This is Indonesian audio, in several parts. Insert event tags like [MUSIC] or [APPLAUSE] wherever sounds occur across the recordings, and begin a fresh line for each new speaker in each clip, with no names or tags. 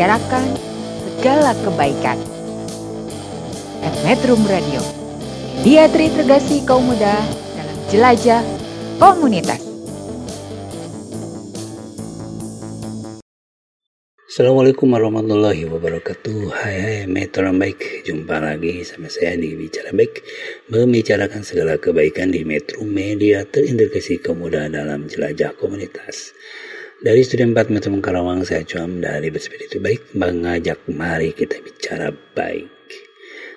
Bicarakan segala kebaikan. At Metrum Radio. Dia terintegrasi kaum muda dalam jelajah komunitas.
Assalamualaikum warahmatullahi wabarakatuh Hai hai metro baik Jumpa lagi sama saya di Bicara Baik Membicarakan segala kebaikan di Metro Media Terintegrasi kemudahan dalam jelajah komunitas Dari Studio 4 Metro Karawang Saya Cuam dari Bersepeda itu. Baik Mengajak mari kita bicara baik.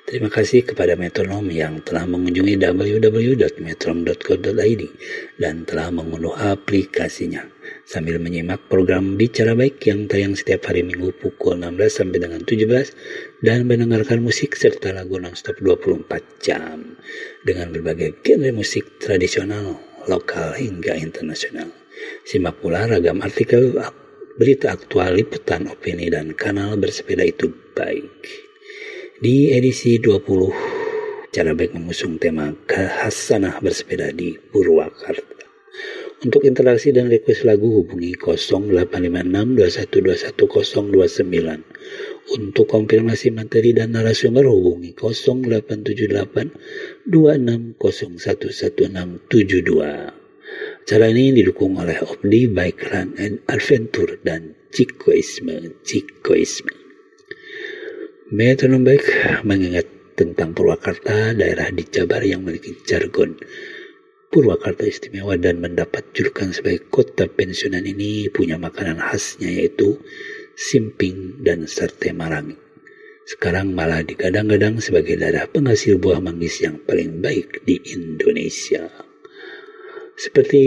Terima kasih kepada metronom yang telah mengunjungi www.metrom.co.id dan telah mengunduh aplikasinya. Sambil menyimak program Bicara Baik yang tayang setiap hari Minggu pukul 16 sampai dengan 17 dan mendengarkan musik serta lagu nonstop 24 jam dengan berbagai genre musik tradisional, lokal hingga internasional. Simak pula ragam artikel berita aktual, liputan, opini, dan kanal bersepeda itu baik. Di edisi 20, cara baik mengusung tema Hasanah bersepeda di Purwakarta. Untuk interaksi dan request lagu hubungi 0856 Untuk konfirmasi materi dan narasumber hubungi 0878 26011672. Acara ini didukung oleh Opdi Bike Run and Adventure dan Cikoisme Cikoisme. Metronom baik mengingat tentang Purwakarta, daerah di Jabar yang memiliki jargon Purwakarta istimewa dan mendapat julukan sebagai kota pensiunan ini punya makanan khasnya yaitu simping dan sate marangi. Sekarang malah digadang-gadang sebagai daerah penghasil buah manggis yang paling baik di Indonesia. Seperti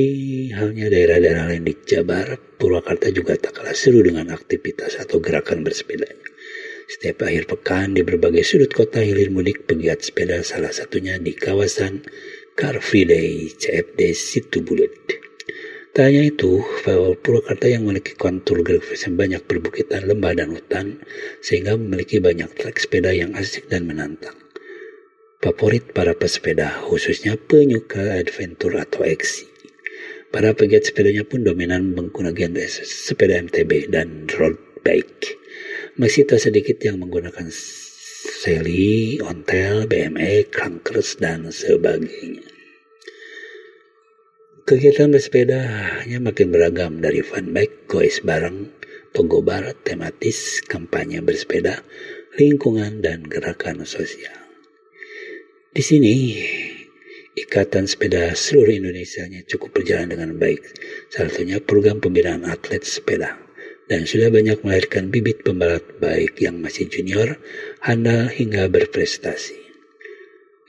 halnya daerah-daerah lain di Jabar, Purwakarta juga tak kalah seru dengan aktivitas atau gerakan bersepedanya. Setiap akhir pekan di berbagai sudut kota hilir mudik pegiat sepeda salah satunya di kawasan Car Free Day CFD Situ Bulut. Tak itu, Purwakarta yang memiliki kontur geografis yang banyak perbukitan, lembah, dan hutan, sehingga memiliki banyak trek sepeda yang asik dan menantang. Favorit para pesepeda, khususnya penyuka adventure atau aksi. Para pegiat sepedanya pun dominan menggunakan sepeda MTB dan road bike. Masih tak sedikit yang menggunakan seli, ontel, BMX, clunkers, dan sebagainya. Kegiatan bersepeda hanya makin beragam dari fun bike, goes bareng, togo barat, tematis, kampanye bersepeda, lingkungan, dan gerakan sosial. Di sini, Ikatan Sepeda seluruh Indonesia cukup berjalan dengan baik. Salah satunya program pembinaan atlet sepeda. Dan sudah banyak melahirkan bibit pembalap baik yang masih junior, handal hingga berprestasi.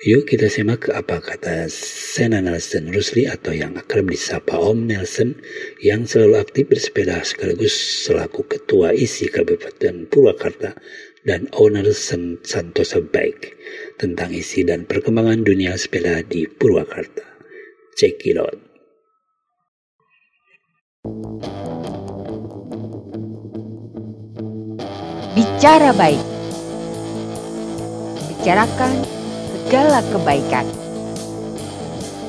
Yuk kita simak apa kata Sena Nelson Rusli atau yang akrab disapa Om Nelson yang selalu aktif bersepeda sekaligus selaku ketua isi Kabupaten Purwakarta dan owner Santosa Bike tentang isi dan perkembangan dunia sepeda di Purwakarta. Check it out.
Bicara baik. Bicarakan segala kebaikan.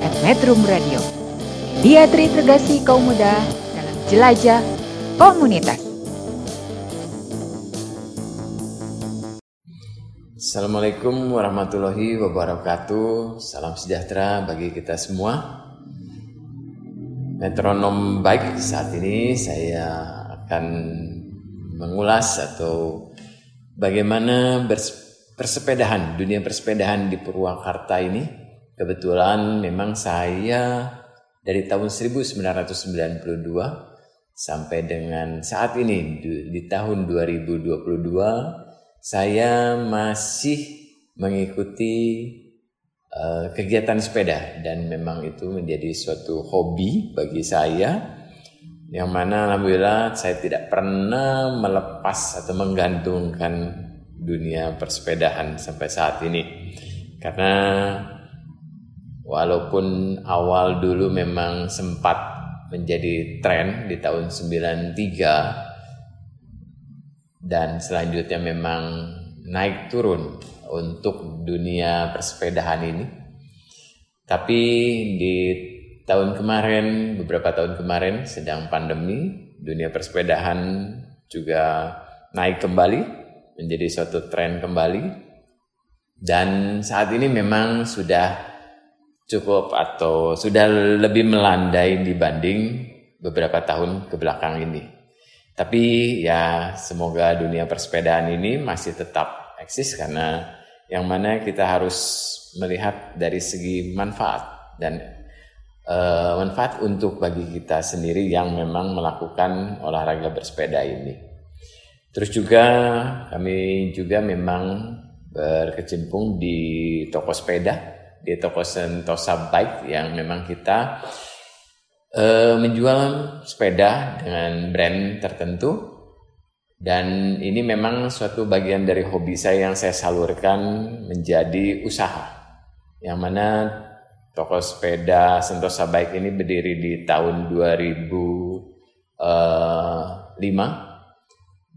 At Metrum Radio. Dia terintegrasi kaum muda dalam jelajah komunitas.
Assalamualaikum warahmatullahi wabarakatuh. Salam sejahtera bagi kita semua. Metronom baik saat ini saya akan mengulas atau bagaimana persepedahan, dunia persepedahan di Purwakarta ini. Kebetulan memang saya dari tahun 1992 sampai dengan saat ini di, tahun 2022 saya masih mengikuti uh, kegiatan sepeda dan memang itu menjadi suatu hobi bagi saya. Yang mana alhamdulillah saya tidak pernah melepas atau menggantungkan dunia persepedahan sampai saat ini. Karena walaupun awal dulu memang sempat menjadi tren di tahun 93 dan selanjutnya memang naik turun untuk dunia persepedahan ini. Tapi di tahun kemarin, beberapa tahun kemarin sedang pandemi, dunia persepedahan juga naik kembali menjadi suatu tren kembali. Dan saat ini memang sudah cukup atau sudah lebih melandai dibanding beberapa tahun ke belakang ini. Tapi ya semoga dunia persepedaan ini masih tetap eksis karena yang mana kita harus melihat dari segi manfaat dan uh, manfaat untuk bagi kita sendiri yang memang melakukan olahraga bersepeda ini. Terus juga kami juga memang berkecimpung di toko sepeda, di toko Sentosa Bike yang memang kita uh, menjual sepeda dengan brand tertentu. Dan ini memang suatu bagian dari hobi saya yang saya salurkan menjadi usaha. Yang mana toko sepeda Sentosa Bike ini berdiri di tahun 2005 eh,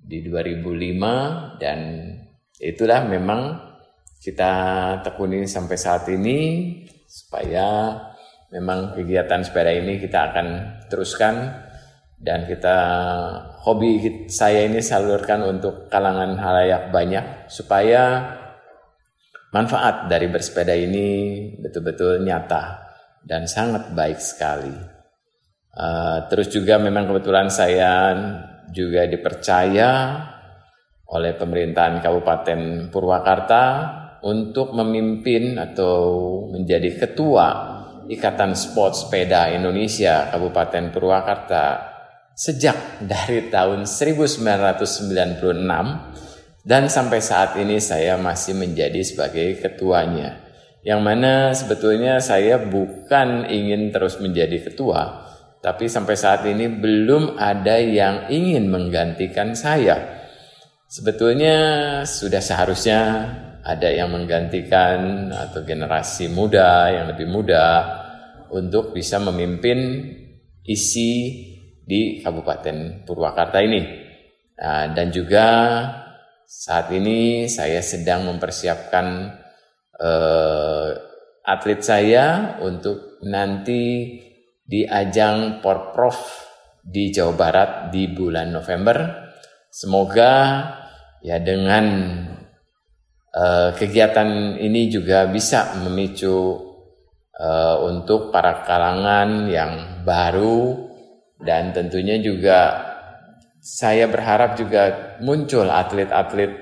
di 2005 dan itulah memang kita tekuni sampai saat ini supaya memang kegiatan sepeda ini kita akan teruskan dan kita hobi saya ini salurkan untuk kalangan halayak banyak supaya manfaat dari bersepeda ini betul-betul nyata dan sangat baik sekali. Uh, terus juga memang kebetulan saya juga dipercaya oleh pemerintahan Kabupaten Purwakarta untuk memimpin atau menjadi ketua Ikatan Sport Sepeda Indonesia Kabupaten Purwakarta sejak dari tahun 1996 dan sampai saat ini saya masih menjadi sebagai ketuanya. Yang mana sebetulnya saya bukan ingin terus menjadi ketua, tapi sampai saat ini belum ada yang ingin menggantikan saya. Sebetulnya sudah seharusnya ada yang menggantikan atau generasi muda yang lebih muda untuk bisa memimpin isi di Kabupaten Purwakarta ini. Nah, dan juga saat ini saya sedang mempersiapkan eh, atlet saya untuk nanti di ajang Porprov di Jawa Barat di bulan November. Semoga ya dengan uh, kegiatan ini juga bisa memicu uh, untuk para kalangan yang baru dan tentunya juga saya berharap juga muncul atlet-atlet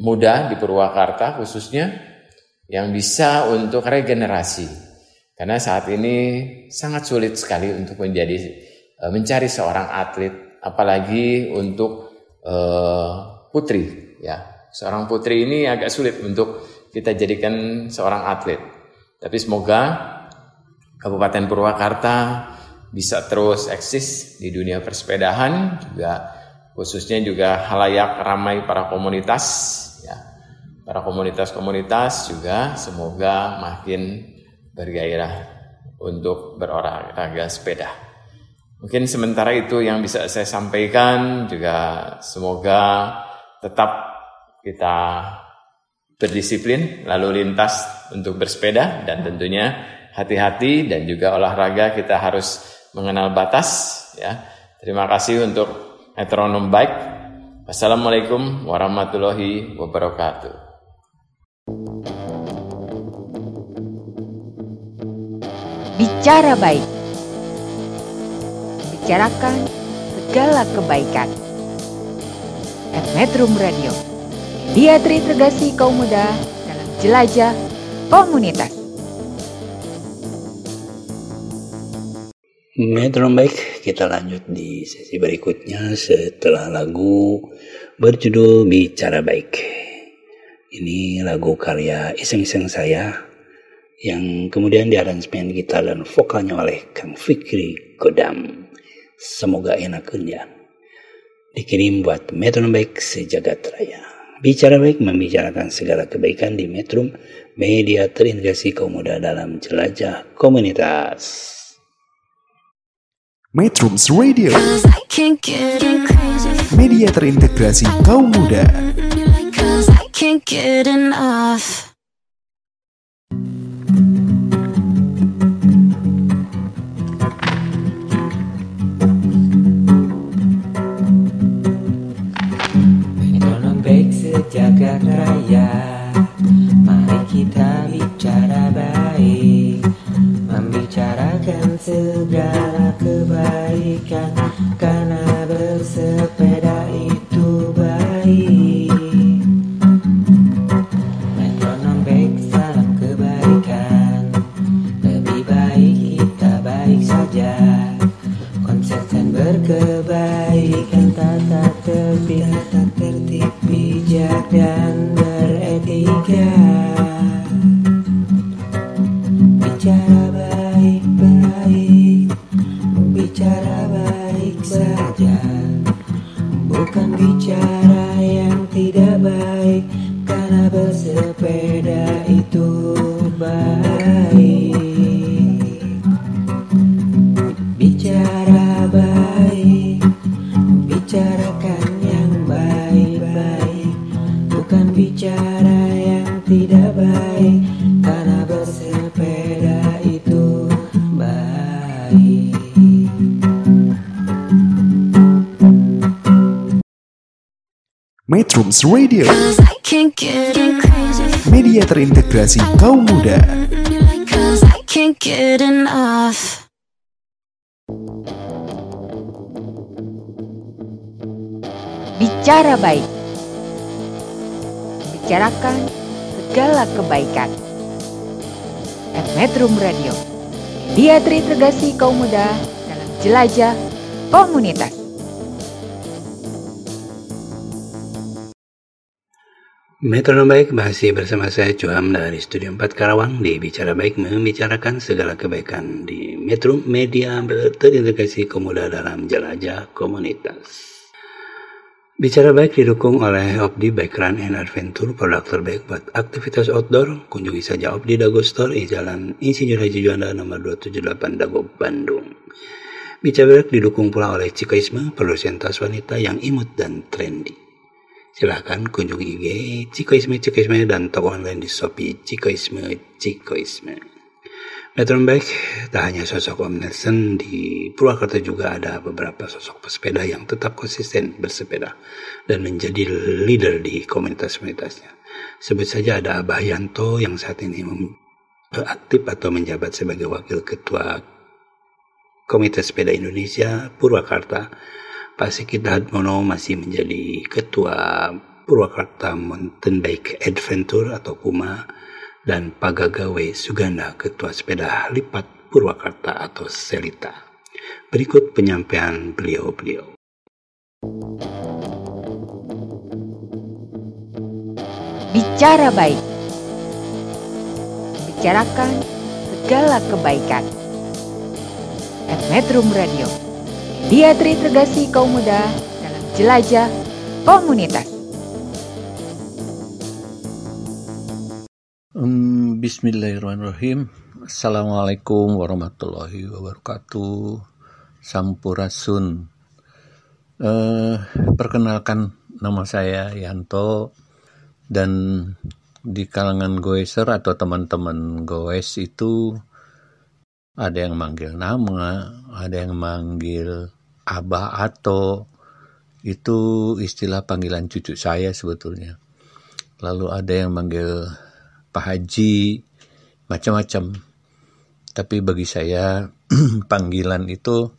muda di Purwakarta khususnya yang bisa untuk regenerasi. Karena saat ini sangat sulit sekali untuk menjadi uh, mencari seorang atlet apalagi untuk uh, putri ya seorang putri ini agak sulit untuk kita jadikan seorang atlet tapi semoga Kabupaten Purwakarta bisa terus eksis di dunia persepedahan juga khususnya juga halayak ramai para komunitas ya para komunitas-komunitas juga semoga makin bergairah untuk berolahraga sepeda. Mungkin sementara itu yang bisa saya sampaikan juga semoga tetap kita berdisiplin lalu lintas untuk bersepeda dan tentunya hati-hati dan juga olahraga kita harus mengenal batas ya. Terima kasih untuk metronom bike. Wassalamualaikum warahmatullahi wabarakatuh.
Bicara baik. Bicarakan segala kebaikan. At Metrum Radio. Dia terintegrasi kaum muda dalam jelajah komunitas.
Metro baik, kita lanjut di sesi berikutnya setelah lagu berjudul Bicara Baik. Ini lagu karya iseng-iseng saya yang kemudian diaransemen gitar dan vokalnya oleh Kang Fikri Kodam. Semoga enak ya. Dikirim buat Metro Baik sejagat raya. Bicara baik membicarakan segala kebaikan di Metrum, media terintegrasi kaum muda dalam jelajah komunitas.
Metrums Radio. Media terintegrasi kaum muda
sejagat raya. Mari kita bicara baik Membicarakan segala kebaikan. Karena bersepeda itu baik. Metronom baik salam kebaikan. Lebih baik kita baik saja. Konsisten berkebaikan Tata tertib Bijak dan beretika Bicara baik-baik Bicara baik saja. Bukan bicara yang tidak baik Karena bersepeda itu baik. Bicara
Metrums Radio Media terintegrasi kaum muda
Bicara baik. Bicarakan segala kebaikan. At Metro Radio, dia terintegrasi kaum muda dalam jelajah komunitas.
Metronom Baik masih bersama saya Cuham dari Studio 4 Karawang di Bicara Baik membicarakan segala kebaikan di Metro Media terintegrasi Komuda dalam jelajah komunitas. Bicara Baik didukung oleh Opdi Bike Run and Adventure, produk terbaik buat aktivitas outdoor. Kunjungi saja Opdi Dago Store di Jalan Insinyur Haji Juanda nomor 278 Dago, Bandung. Bicara Baik didukung pula oleh Cikoisme, produsen tas wanita yang imut dan trendy. Silahkan kunjungi IG Cikoisme Cikoisme dan toko online di Shopee Cikoisme Cikoisme. Metron Bike tak hanya sosok Om Nelson di Purwakarta juga ada beberapa sosok pesepeda yang tetap konsisten bersepeda dan menjadi leader di komunitas-komunitasnya. Sebut saja ada Abah Yanto yang saat ini aktif atau menjabat sebagai wakil ketua Komunitas Sepeda Indonesia Purwakarta Pak Sigit Hadmono masih menjadi ketua Purwakarta Mountain Bike Adventure atau PUMA dan Pak Gagawe Suganda ketua sepeda lipat Purwakarta atau Selita. Berikut penyampaian beliau-beliau.
Bicara baik. Bicarakan segala kebaikan. Metro Radio dia terintegrasi kaum muda dalam jelajah komunitas.
Bismillahirrahmanirrahim. Assalamualaikum warahmatullahi wabarakatuh. Sampurasun. Uh, perkenalkan nama saya Yanto dan di kalangan goeser atau teman-teman goes itu ada yang manggil nama, ada yang manggil abah atau itu istilah panggilan cucu saya sebetulnya. Lalu ada yang manggil Pak Haji, macam-macam. Tapi bagi saya [CLEARS THROAT] panggilan itu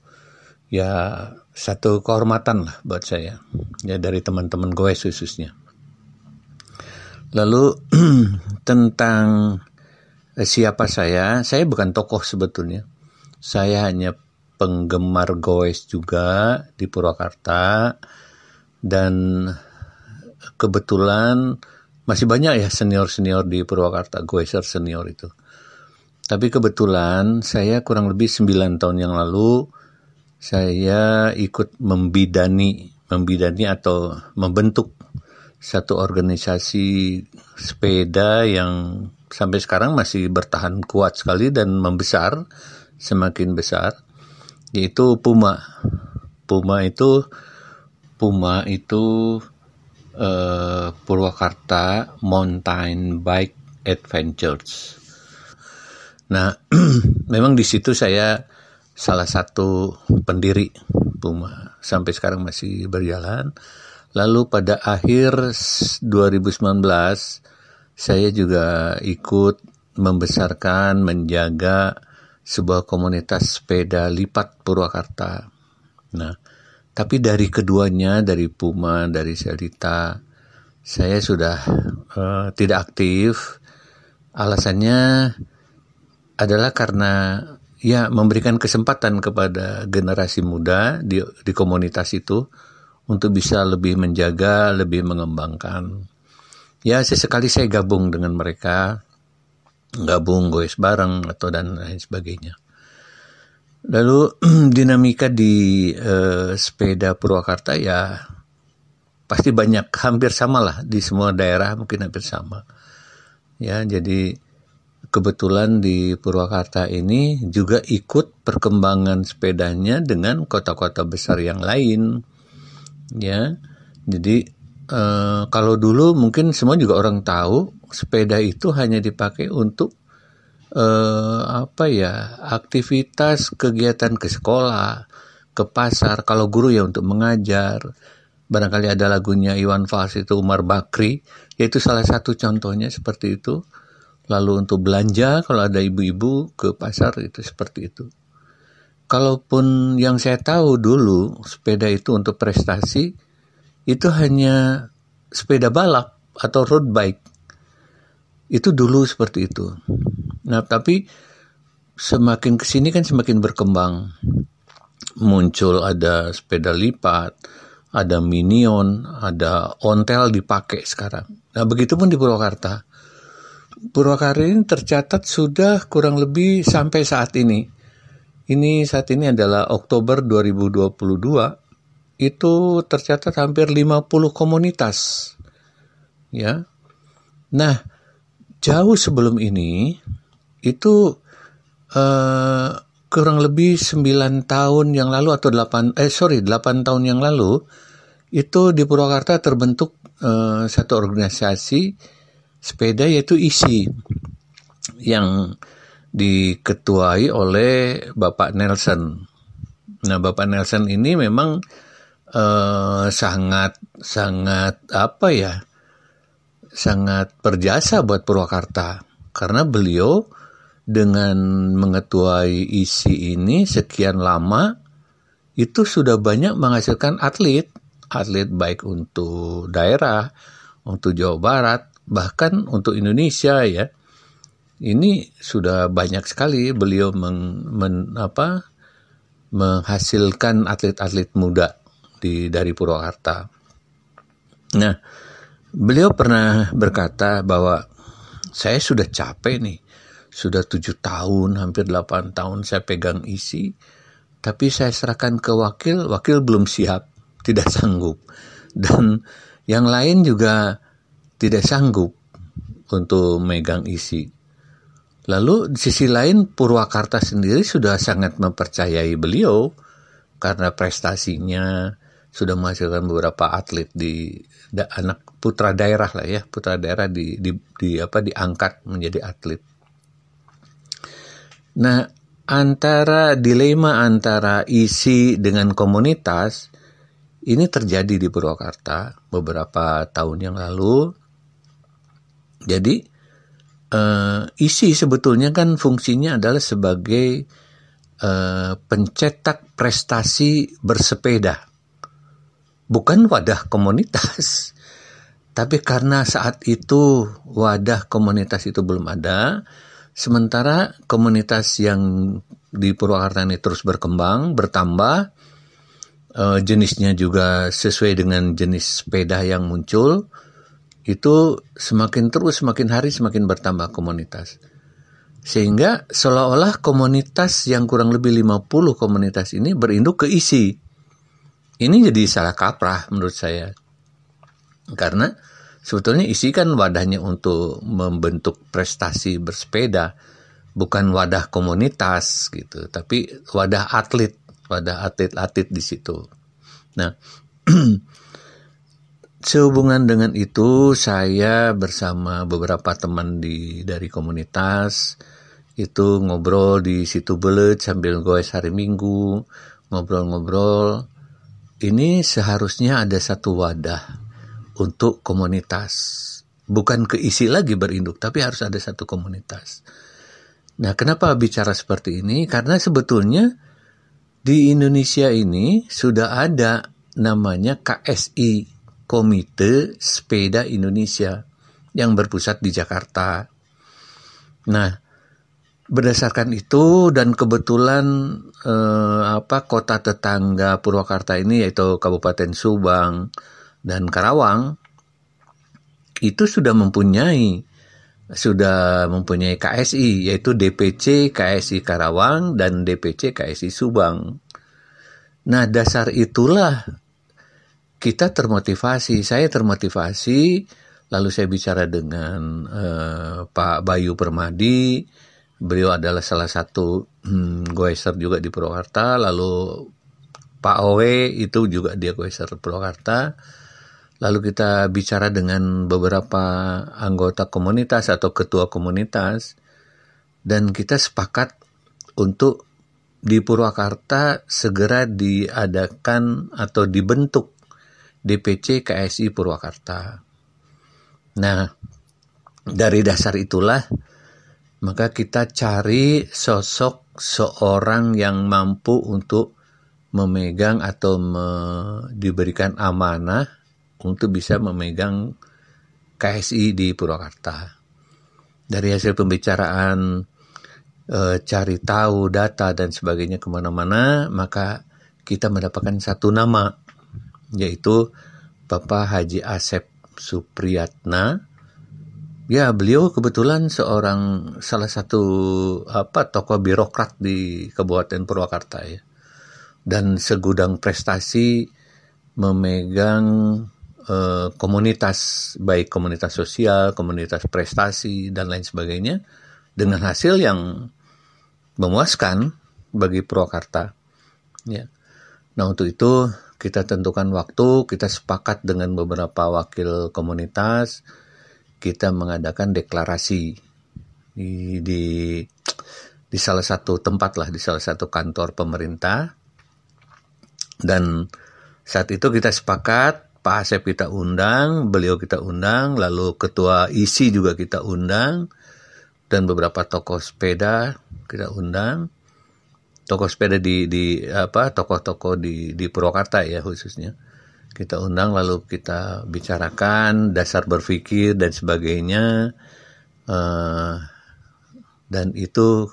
ya satu kehormatan lah buat saya. Ya dari teman-teman gue khususnya. Lalu [CLEARS THROAT] tentang siapa saya? Saya bukan tokoh sebetulnya. Saya hanya penggemar goes juga di Purwakarta dan kebetulan masih banyak ya senior-senior di Purwakarta, goeser senior itu. Tapi kebetulan saya kurang lebih 9 tahun yang lalu saya ikut membidani, membidani atau membentuk satu organisasi sepeda yang sampai sekarang masih bertahan kuat sekali dan membesar semakin besar yaitu Puma. Puma itu Puma itu uh, Purwakarta Mountain Bike Adventures. Nah, [CLEARS THROAT] memang di situ saya salah satu pendiri Puma sampai sekarang masih berjalan. Lalu pada akhir 2019 saya juga ikut membesarkan, menjaga sebuah komunitas sepeda lipat Purwakarta. Nah, tapi dari keduanya, dari Puma, dari Selita, saya sudah uh, tidak aktif. Alasannya adalah karena ya memberikan kesempatan kepada generasi muda di, di komunitas itu untuk bisa lebih menjaga, lebih mengembangkan ya sesekali saya gabung dengan mereka. Gabung goes bareng atau dan lain sebagainya. Lalu [CLEARS THROAT] dinamika di uh, sepeda Purwakarta ya pasti banyak hampir sama lah di semua daerah mungkin hampir sama. Ya jadi kebetulan di Purwakarta ini juga ikut perkembangan sepedanya dengan kota-kota besar yang lain. Ya jadi Uh, kalau dulu mungkin semua juga orang tahu sepeda itu hanya dipakai untuk uh, apa ya aktivitas kegiatan ke sekolah, ke pasar. Kalau guru ya untuk mengajar. Barangkali ada lagunya Iwan Fals itu Umar Bakri, yaitu salah satu contohnya seperti itu. Lalu untuk belanja kalau ada ibu-ibu ke pasar itu seperti itu. Kalaupun yang saya tahu dulu sepeda itu untuk prestasi itu hanya sepeda balap atau road bike. Itu dulu seperti itu. Nah, tapi semakin ke sini kan semakin berkembang. Muncul ada sepeda lipat, ada minion, ada ontel dipakai sekarang. Nah, begitupun di Purwakarta. Purwakarta ini tercatat sudah kurang lebih sampai saat ini. Ini saat ini adalah Oktober 2022. Itu tercatat hampir 50 komunitas. Ya. Nah, jauh sebelum ini itu uh, kurang lebih 9 tahun yang lalu atau 8 eh sorry 8 tahun yang lalu itu di Purwakarta terbentuk uh, satu organisasi sepeda yaitu ISI yang diketuai oleh Bapak Nelson. Nah, Bapak Nelson ini memang uh, sangat sangat apa ya? sangat berjasa buat Purwakarta. Karena beliau dengan mengetuai isi ini sekian lama itu sudah banyak menghasilkan atlet. Atlet baik untuk daerah untuk Jawa Barat bahkan untuk Indonesia ya. Ini sudah banyak sekali beliau meng, men, apa, menghasilkan atlet-atlet muda di dari Purwakarta. Nah, Beliau pernah berkata bahwa saya sudah capek nih, sudah tujuh tahun, hampir delapan tahun saya pegang isi, tapi saya serahkan ke wakil, wakil belum siap, [LAUGHS] tidak sanggup. Dan yang lain juga tidak sanggup untuk megang isi. Lalu di sisi lain Purwakarta sendiri sudah sangat mempercayai beliau karena prestasinya sudah menghasilkan beberapa atlet di da, anak putra daerah lah ya putra daerah di, di, di apa diangkat menjadi atlet. Nah antara dilema antara isi dengan komunitas ini terjadi di Purwakarta beberapa tahun yang lalu. Jadi uh, isi sebetulnya kan fungsinya adalah sebagai uh, pencetak prestasi bersepeda bukan wadah komunitas. [LAUGHS] Tapi karena saat itu wadah komunitas itu belum ada, sementara komunitas yang di Purwakarta ini terus berkembang, bertambah, uh, jenisnya juga sesuai dengan jenis sepeda yang muncul, itu semakin terus, semakin hari semakin bertambah komunitas. Sehingga seolah-olah komunitas yang kurang lebih 50 komunitas ini berinduk ke isi ini jadi salah kaprah menurut saya. Karena sebetulnya isi kan wadahnya untuk membentuk prestasi bersepeda, bukan wadah komunitas gitu, tapi wadah atlet, wadah atlet-atlet di situ. Nah, [CLEARS THROAT] sehubungan dengan itu saya bersama beberapa teman di dari komunitas itu ngobrol di situ belet sambil goes hari Minggu, ngobrol-ngobrol ini seharusnya ada satu wadah untuk komunitas. Bukan keisi lagi berinduk, tapi harus ada satu komunitas. Nah, kenapa bicara seperti ini? Karena sebetulnya di Indonesia ini sudah ada namanya KSI, Komite Sepeda Indonesia, yang berpusat di Jakarta. Nah, berdasarkan itu dan kebetulan eh, apa kota tetangga Purwakarta ini yaitu Kabupaten Subang dan Karawang itu sudah mempunyai sudah mempunyai KSI yaitu DPC KSI Karawang dan DPC KSI Subang. Nah, dasar itulah kita termotivasi, saya termotivasi lalu saya bicara dengan uh, Pak Bayu Permadi Beliau adalah salah satu hmm, goeser juga di Purwakarta. Lalu Pak Owe itu juga dia goeser Purwakarta. Lalu kita bicara dengan beberapa anggota komunitas atau ketua komunitas. Dan kita sepakat untuk di Purwakarta segera diadakan atau dibentuk DPC KSI Purwakarta. Nah, dari dasar itulah maka kita cari sosok seorang yang mampu untuk memegang atau me, diberikan amanah untuk bisa memegang KSI di Purwakarta. dari hasil pembicaraan eh, cari tahu data dan sebagainya ke mana-mana maka kita mendapatkan satu nama yaitu Bapak Haji Asep Supriyatna ya beliau kebetulan seorang salah satu apa tokoh birokrat di Kabupaten Purwakarta ya dan segudang prestasi memegang eh, komunitas baik komunitas sosial, komunitas prestasi dan lain sebagainya dengan hasil yang memuaskan bagi Purwakarta. Ya. Nah untuk itu kita tentukan waktu, kita sepakat dengan beberapa wakil komunitas, kita mengadakan deklarasi di, di di salah satu tempat lah, di salah satu kantor pemerintah. Dan saat itu kita sepakat, Pak Asep kita undang, beliau kita undang, lalu ketua isi juga kita undang, dan beberapa tokoh sepeda kita undang toko sepeda di di apa toko-toko di di Purwakarta ya khususnya kita undang lalu kita bicarakan dasar berpikir dan sebagainya uh, dan itu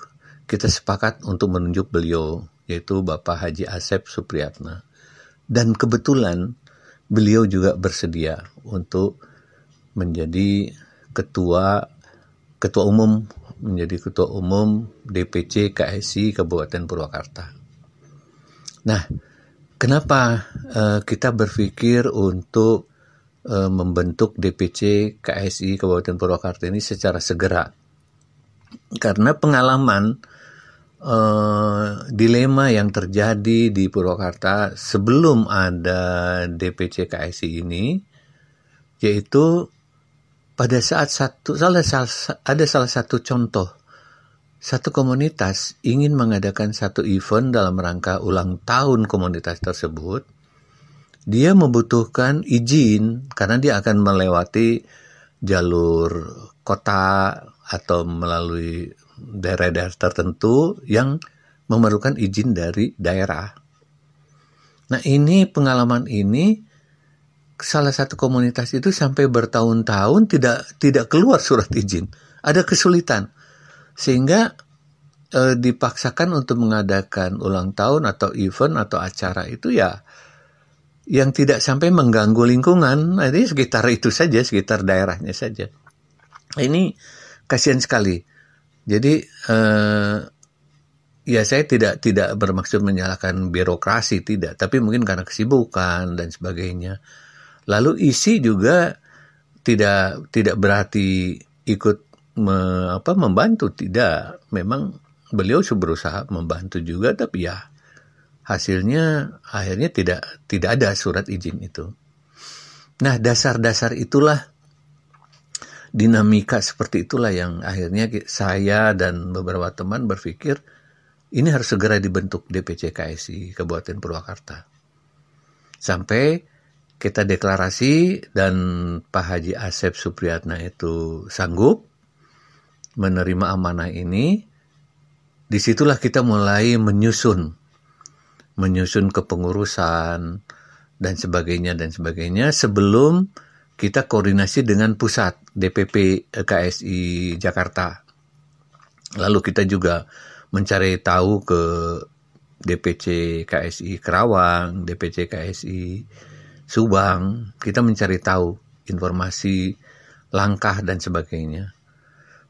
kita sepakat untuk menunjuk beliau yaitu Bapak Haji Asep Supriyatna dan kebetulan beliau juga bersedia untuk menjadi ketua ketua umum menjadi ketua umum DPC KSI Kabupaten Purwakarta. Nah, kenapa uh, kita berpikir untuk uh, membentuk DPC KSI Kabupaten Purwakarta ini secara segera? Karena pengalaman uh, dilema yang terjadi di Purwakarta sebelum ada DPC KSI ini, yaitu pada saat satu salah, ada salah satu contoh satu komunitas ingin mengadakan satu event dalam rangka ulang tahun komunitas tersebut dia membutuhkan izin karena dia akan melewati jalur kota atau melalui daerah-daerah tertentu yang memerlukan izin dari daerah. Nah, ini pengalaman ini salah satu komunitas itu sampai bertahun-tahun tidak tidak keluar surat izin. Ada kesulitan. Sehingga e, dipaksakan untuk mengadakan ulang tahun atau event atau acara itu ya yang tidak sampai mengganggu lingkungan. Nah, ini sekitar itu saja, sekitar daerahnya saja. Ini kasihan sekali. Jadi e, ya saya tidak tidak bermaksud menyalahkan birokrasi tidak, tapi mungkin karena kesibukan dan sebagainya Lalu isi juga tidak tidak berarti ikut me, apa membantu tidak. Memang beliau berusaha membantu juga tapi ya hasilnya akhirnya tidak tidak ada surat izin itu. Nah, dasar-dasar itulah dinamika seperti itulah yang akhirnya saya dan beberapa teman berpikir ini harus segera dibentuk DPC KSI Kabupaten Purwakarta. Sampai kita deklarasi dan Pak Haji Asep Supriyatna itu sanggup menerima amanah ini, di situlah kita mulai menyusun, menyusun kepengurusan dan sebagainya dan sebagainya sebelum kita koordinasi dengan pusat DPP KSI Jakarta. Lalu kita juga mencari tahu ke DPC KSI Kerawang, DPC KSI Subang, kita mencari tahu informasi langkah dan sebagainya.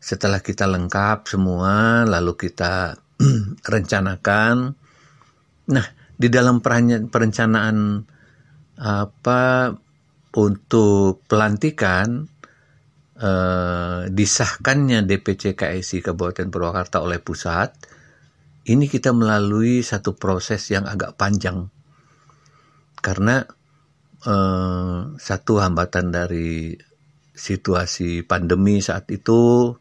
Setelah kita lengkap semua, lalu kita [CLEARS THROAT] rencanakan. Nah, di dalam perencanaan apa untuk pelantikan eh, disahkannya DPC KSI Kabupaten Purwakarta oleh pusat, ini kita melalui satu proses yang agak panjang karena eh, satu hambatan dari situasi pandemi saat itu,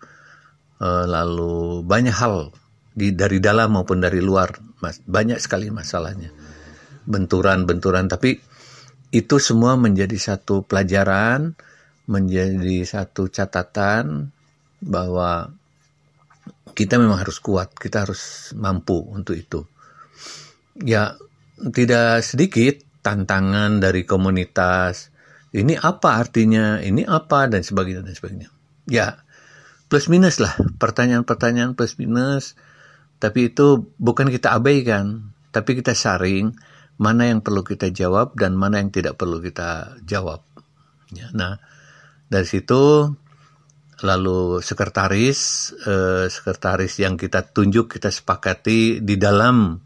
lalu banyak hal di dari dalam maupun dari luar, mas, banyak sekali masalahnya, benturan-benturan. Tapi itu semua menjadi satu pelajaran, menjadi satu catatan bahwa kita memang harus kuat, kita harus mampu untuk itu. Ya, tidak sedikit tantangan dari komunitas. Ini apa artinya? Ini apa dan sebagainya dan sebagainya. Ya, plus minus lah, pertanyaan-pertanyaan plus minus. Tapi itu bukan kita abaikan, tapi kita saring mana yang perlu kita jawab dan mana yang tidak perlu kita jawab. Ya, nah, dari situ lalu sekretaris eh, sekretaris yang kita tunjuk kita sepakati di dalam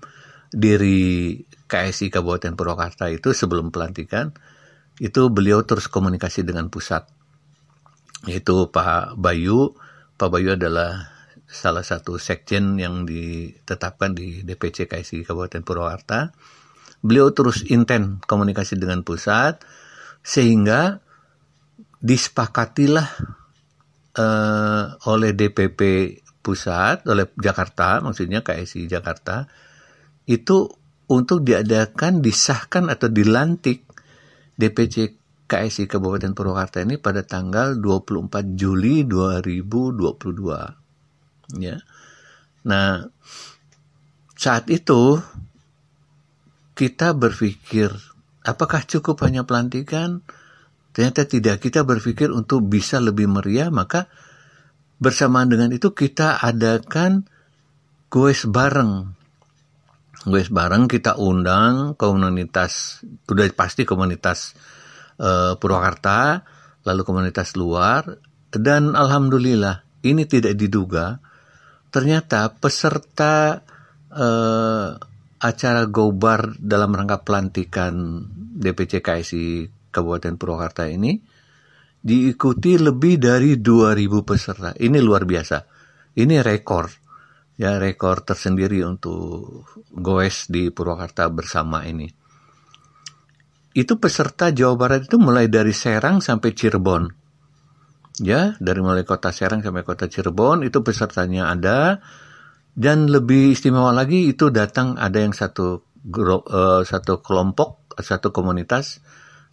diri KSI Kabupaten Purwakarta itu sebelum pelantikan itu beliau terus komunikasi dengan pusat yaitu Pak Bayu Pak Bayu adalah salah satu sekjen yang ditetapkan di DPC KSI Kabupaten Purwakarta. Beliau terus intent komunikasi dengan pusat sehingga disepakatilah uh, oleh DPP pusat oleh Jakarta maksudnya KSI Jakarta itu untuk diadakan disahkan atau dilantik DPC KSI Kabupaten Purwakarta ini pada tanggal 24 Juli 2022 ya. Nah saat itu kita berpikir apakah cukup hanya pelantikan? Ternyata tidak. Kita berpikir untuk bisa lebih meriah maka bersamaan dengan itu kita adakan goes bareng. Wes bareng kita undang komunitas, sudah pasti komunitas uh, Purwakarta, lalu komunitas luar, dan alhamdulillah ini tidak diduga, ternyata peserta uh, acara Gobar dalam rangka pelantikan DPC KSI Kabupaten Purwakarta ini diikuti lebih dari 2000 peserta. Ini luar biasa. Ini rekor ya rekor tersendiri untuk goes di Purwakarta bersama ini. Itu peserta Jawa Barat itu mulai dari Serang sampai Cirebon. Ya, dari mulai kota Serang sampai kota Cirebon itu pesertanya ada dan lebih istimewa lagi itu datang ada yang satu uh, satu kelompok satu komunitas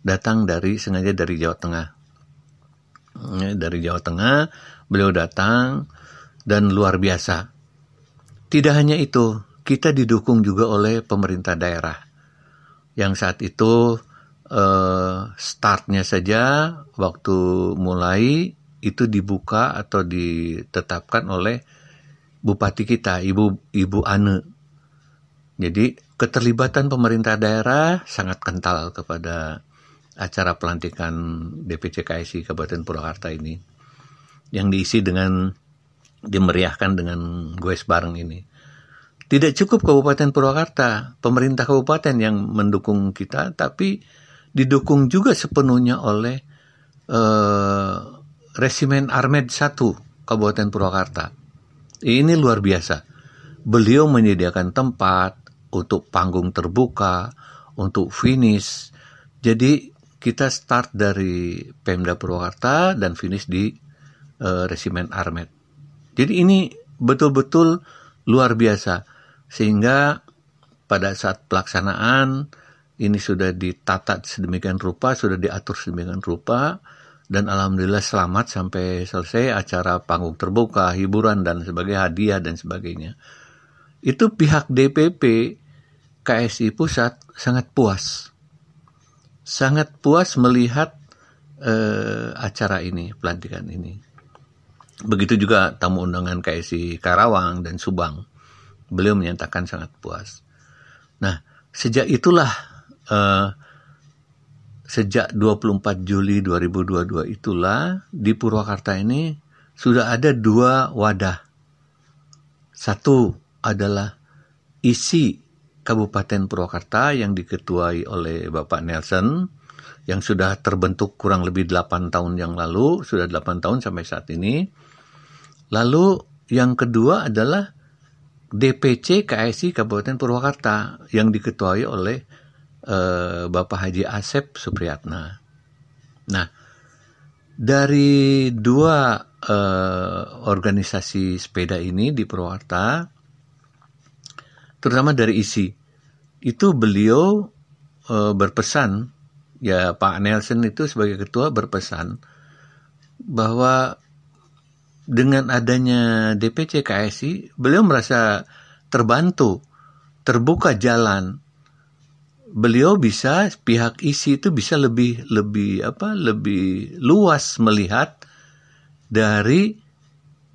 datang dari sengaja dari Jawa Tengah. Ya, dari Jawa Tengah beliau datang dan luar biasa tidak hanya itu, kita didukung juga oleh pemerintah daerah yang saat itu eh, startnya saja waktu mulai itu dibuka atau ditetapkan oleh bupati kita, Ibu Ibu Ane. Jadi keterlibatan pemerintah daerah sangat kental kepada acara pelantikan DPC KSI Kabupaten Purwakarta ini yang diisi dengan dimeriahkan dengan goes bareng ini. Tidak cukup Kabupaten Purwakarta, pemerintah kabupaten yang mendukung kita, tapi didukung juga sepenuhnya oleh uh, Resimen Armed 1 Kabupaten Purwakarta. Ini luar biasa. Beliau menyediakan tempat untuk panggung terbuka, untuk finish. Jadi kita start dari Pemda Purwakarta dan finish di uh, Resimen Armed. Jadi ini betul-betul luar biasa. Sehingga pada saat pelaksanaan ini sudah ditata sedemikian rupa, sudah diatur sedemikian rupa, dan alhamdulillah selamat sampai selesai acara panggung terbuka, hiburan dan sebagainya, hadiah dan sebagainya. Itu pihak DPP KSI Pusat sangat puas. Sangat puas melihat uh, acara ini, pelantikan ini. Begitu juga tamu undangan KSI Karawang dan Subang. Beliau menyatakan sangat puas. Nah, sejak itulah uh, sejak 24 Juli 2022 itulah di Purwakarta ini sudah ada dua wadah. Satu adalah isi Kabupaten Purwakarta yang diketuai oleh Bapak Nelson yang sudah terbentuk kurang lebih 8 tahun yang lalu, sudah 8 tahun sampai saat ini Lalu yang kedua adalah DPC KSI Kabupaten Purwakarta yang diketuai oleh uh, Bapak Haji Asep Supriyatna. Nah, dari dua uh, organisasi sepeda ini di Purwakarta, terutama dari isi, itu beliau uh, berpesan, ya Pak Nelson itu sebagai ketua berpesan bahwa dengan adanya DPC KSI, beliau merasa terbantu, terbuka jalan. Beliau bisa pihak isi itu bisa lebih lebih apa lebih luas melihat dari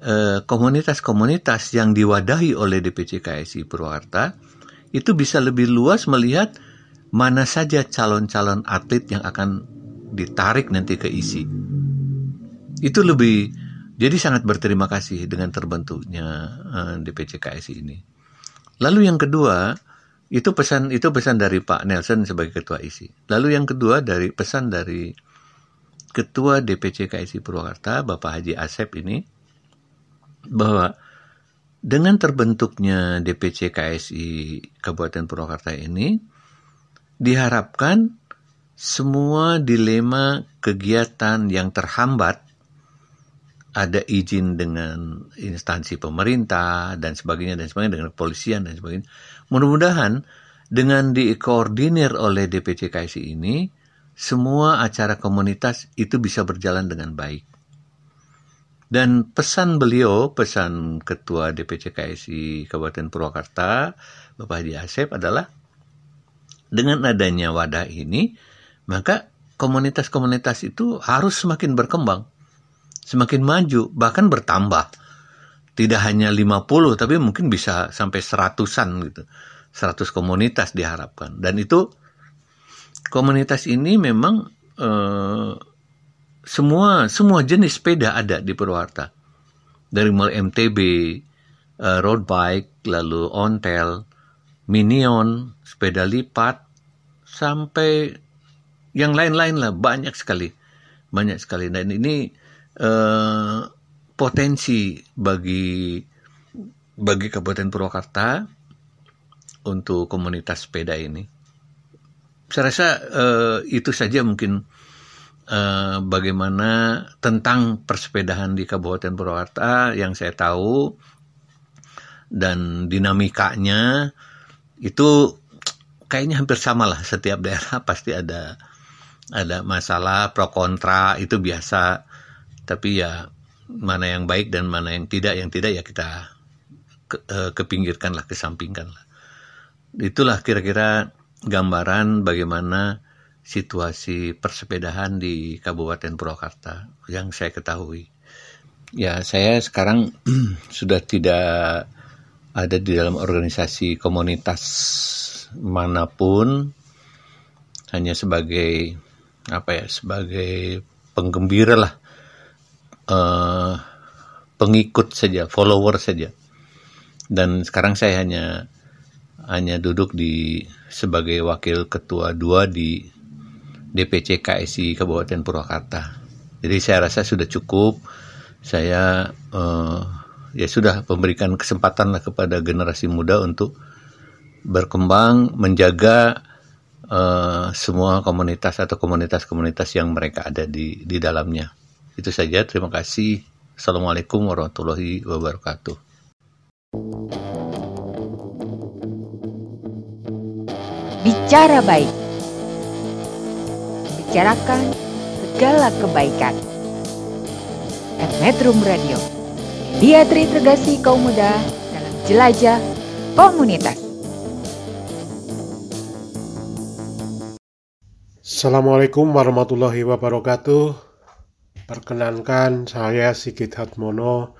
eh, komunitas-komunitas yang diwadahi oleh DPC KSI Purwakarta itu bisa lebih luas melihat mana saja calon-calon atlet yang akan ditarik nanti ke isi. Itu lebih jadi sangat berterima kasih dengan terbentuknya uh, DPC KSI ini. Lalu yang kedua, itu pesan itu pesan dari Pak Nelson sebagai ketua isi. Lalu yang kedua dari pesan dari ketua DPC KSI Purwakarta Bapak Haji Asep ini bahwa dengan terbentuknya DPC KSI Kabupaten Purwakarta ini diharapkan semua dilema kegiatan yang terhambat ada izin dengan instansi pemerintah dan sebagainya dan sebagainya dengan kepolisian dan sebagainya. Mudah-mudahan dengan dikoordinir oleh DPC KSI ini semua acara komunitas itu bisa berjalan dengan baik. Dan pesan beliau, pesan Ketua DPC KSI Kabupaten Purwakarta, Bapak Haji Asep adalah dengan adanya wadah ini, maka komunitas-komunitas itu harus semakin berkembang semakin maju, bahkan bertambah. Tidak hanya 50, tapi mungkin bisa sampai seratusan gitu. Seratus komunitas diharapkan. Dan itu komunitas ini memang eh, semua semua jenis sepeda ada di Purwakarta. Dari mulai MTB, eh, road bike, lalu ontel, minion, sepeda lipat, sampai yang lain-lain lah banyak sekali banyak sekali dan ini eh, potensi bagi bagi Kabupaten Purwakarta untuk komunitas sepeda ini. Saya rasa eh, itu saja mungkin eh, bagaimana tentang persepedahan di Kabupaten Purwakarta yang saya tahu dan dinamikanya. Itu kayaknya hampir sama lah. Setiap daerah [LAUGHS] pasti ada ada masalah pro kontra itu biasa. Tapi ya mana yang baik dan mana yang tidak yang tidak ya kita ke, kepinggirkan lah kesampingkan lah. Itulah kira-kira gambaran bagaimana situasi persepedahan di Kabupaten Purwakarta yang saya ketahui. Ya saya sekarang [CLEARS THROAT] sudah tidak ada di dalam organisasi komunitas mana pun hanya sebagai apa ya sebagai penggembira lah uh, pengikut saja, follower saja. Dan sekarang saya hanya hanya duduk di sebagai wakil ketua dua di DPC KSI Kabupaten Purwakarta. Jadi saya rasa sudah cukup. Saya uh, ya sudah memberikan kesempatan lah kepada generasi muda untuk berkembang, menjaga uh, semua komunitas atau komunitas-komunitas yang mereka ada di di dalamnya. Itu saja, terima kasih. Assalamualaikum warahmatullahi wabarakatuh.
Bicara baik. Bicarakan segala kebaikan. At Metro Radio. Dia terintegrasi kaum muda dalam jelajah komunitas.
Assalamualaikum warahmatullahi wabarakatuh. Perkenankan saya Sigit Hatmono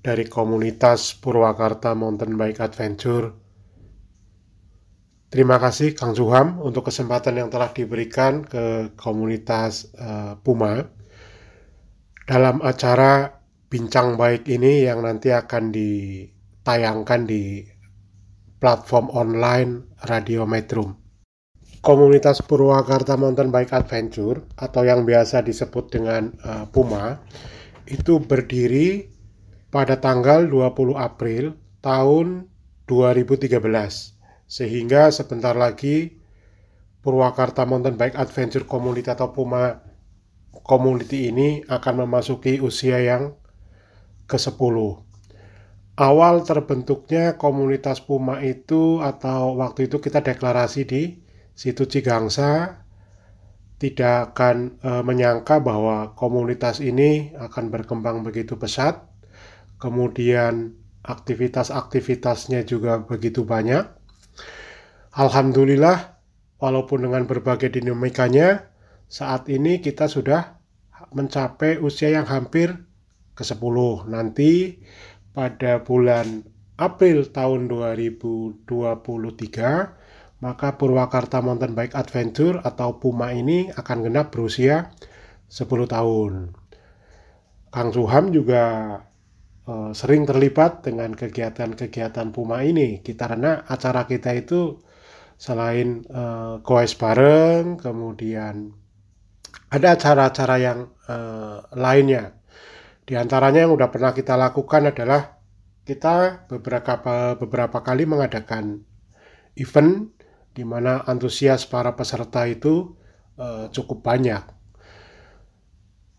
dari komunitas Purwakarta Mountain Bike Adventure. Terima kasih Kang Suham untuk kesempatan yang telah diberikan ke komunitas uh, Puma dalam acara Bincang Baik ini yang nanti akan ditayangkan di platform online Radio Metro komunitas Purwakarta Mountain Bike Adventure atau yang biasa disebut dengan uh, Puma itu berdiri pada tanggal 20 April tahun 2013 sehingga sebentar lagi Purwakarta Mountain Bike Adventure Community atau Puma Community ini akan memasuki usia yang ke-10. Awal terbentuknya komunitas Puma itu atau waktu itu kita deklarasi di situ Cigangsa tidak akan e, menyangka bahwa komunitas ini akan berkembang begitu pesat. Kemudian aktivitas-aktivitasnya juga begitu banyak. Alhamdulillah, walaupun dengan berbagai dinamikanya, saat ini kita sudah mencapai usia yang hampir ke-10 nanti pada bulan April tahun 2023 maka Purwakarta Mountain Bike Adventure atau Puma ini akan genap berusia 10 tahun. Kang Suham juga uh, sering terlibat dengan kegiatan-kegiatan Puma ini. Kita karena acara kita itu selain uh, goes bareng, kemudian ada acara-acara yang uh, lainnya. Di antaranya yang sudah pernah kita lakukan adalah kita beberapa beberapa kali mengadakan event di mana antusias para peserta itu uh, cukup banyak.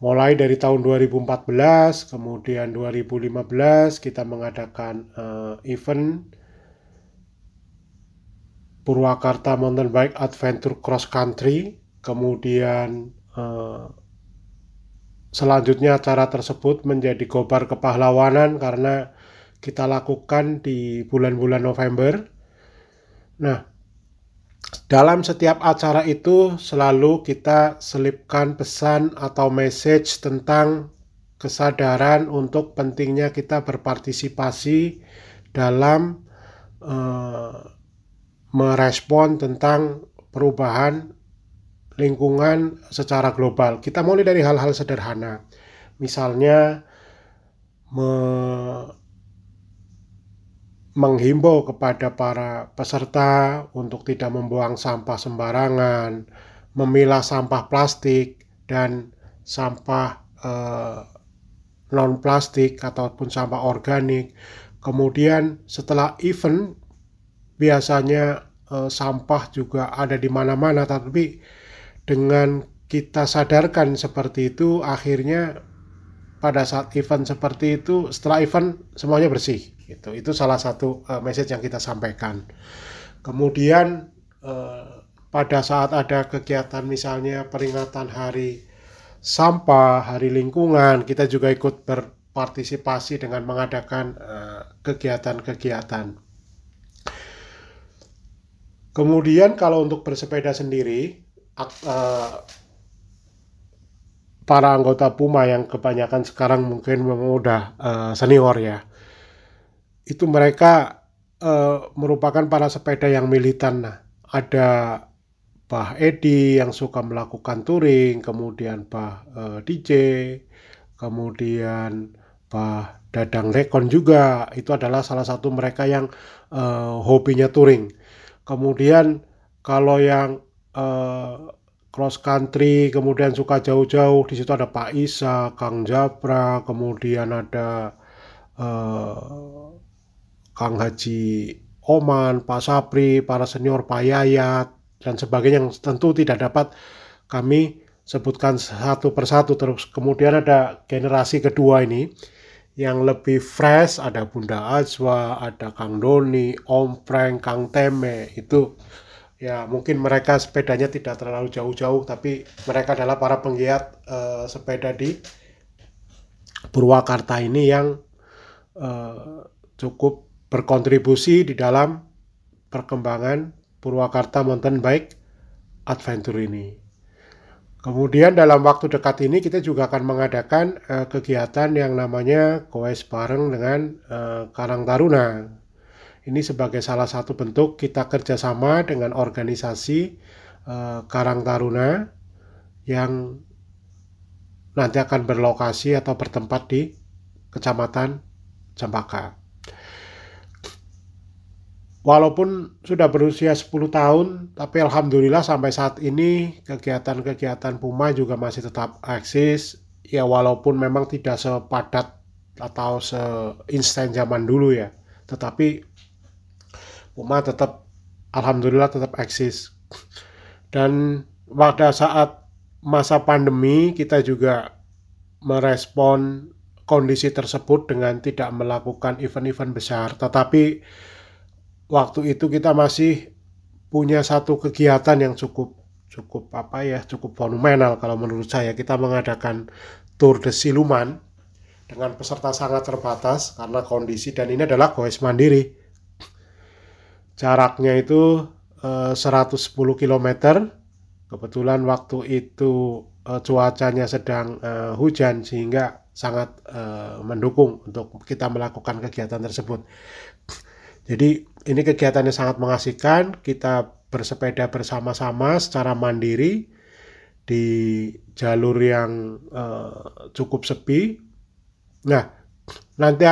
Mulai dari tahun 2014, kemudian 2015 kita mengadakan uh, event Purwakarta Mountain Bike Adventure Cross Country, kemudian uh, selanjutnya acara tersebut menjadi gobar kepahlawanan karena kita lakukan di bulan-bulan November. Nah, dalam setiap acara itu selalu kita selipkan pesan atau message tentang kesadaran untuk pentingnya kita berpartisipasi dalam uh, merespon tentang perubahan lingkungan secara global. Kita mulai dari hal-hal sederhana. Misalnya menghimbau kepada para peserta untuk tidak membuang sampah sembarangan, memilah sampah plastik dan sampah eh, non plastik ataupun sampah organik. Kemudian setelah event biasanya eh, sampah juga ada di mana-mana tapi dengan kita sadarkan seperti itu akhirnya pada saat event seperti itu setelah event semuanya bersih gitu. Itu salah satu uh, message yang kita sampaikan. Kemudian uh, pada saat ada kegiatan misalnya peringatan hari sampah hari lingkungan kita juga ikut berpartisipasi dengan mengadakan eh, kegiatan-kegiatan. Uh, kemudian kalau untuk bersepeda sendiri para anggota Puma yang kebanyakan sekarang mungkin memang udah uh, senior ya. Itu mereka uh, merupakan para sepeda yang militan. Nah ada Bah Edi yang suka melakukan touring kemudian Bah uh, DJ kemudian Bah Dadang Rekon juga. Itu adalah salah satu mereka yang uh, hobinya touring. Kemudian kalau yang uh, cross country, kemudian suka jauh-jauh. Di situ ada Pak Isa, Kang Japra, kemudian ada uh, Kang Haji Oman, Pak Sapri, para senior Pak Yayat, dan sebagainya yang tentu tidak dapat kami sebutkan satu persatu. Terus kemudian ada generasi kedua ini yang lebih fresh, ada Bunda Azwa, ada Kang Doni, Om Frank, Kang Teme, itu ya mungkin mereka sepedanya tidak terlalu jauh-jauh tapi mereka adalah para penggiat uh, sepeda di Purwakarta ini yang uh, cukup berkontribusi di dalam perkembangan Purwakarta Mountain Bike Adventure ini. Kemudian dalam waktu dekat ini kita juga akan mengadakan uh, kegiatan yang namanya koes bareng dengan uh, Karang Taruna ini sebagai salah satu bentuk kita kerjasama dengan organisasi uh, Karang Taruna yang nanti akan berlokasi atau bertempat di Kecamatan Cempaka. Walaupun sudah berusia 10 tahun, tapi alhamdulillah sampai saat ini kegiatan-kegiatan Puma juga masih tetap eksis. Ya walaupun memang tidak sepadat atau seinstan zaman dulu ya, tetapi Puma tetap alhamdulillah tetap eksis. Dan pada saat masa pandemi kita juga merespon kondisi tersebut dengan tidak melakukan event-event besar. Tetapi waktu itu kita masih punya satu kegiatan yang cukup cukup apa ya cukup fenomenal kalau menurut saya kita mengadakan tour de siluman dengan peserta sangat terbatas karena kondisi dan ini adalah goes mandiri Jaraknya itu eh, 110 km. Kebetulan waktu itu uh, cuacanya sedang uh, hujan sehingga sangat mendukung untuk kita melakukan kegiatan tersebut. Jadi ini kegiatannya sangat mengasihkan, kita bersepeda bersama-sama secara mandiri di jalur yang cukup sepi. Nah, nanti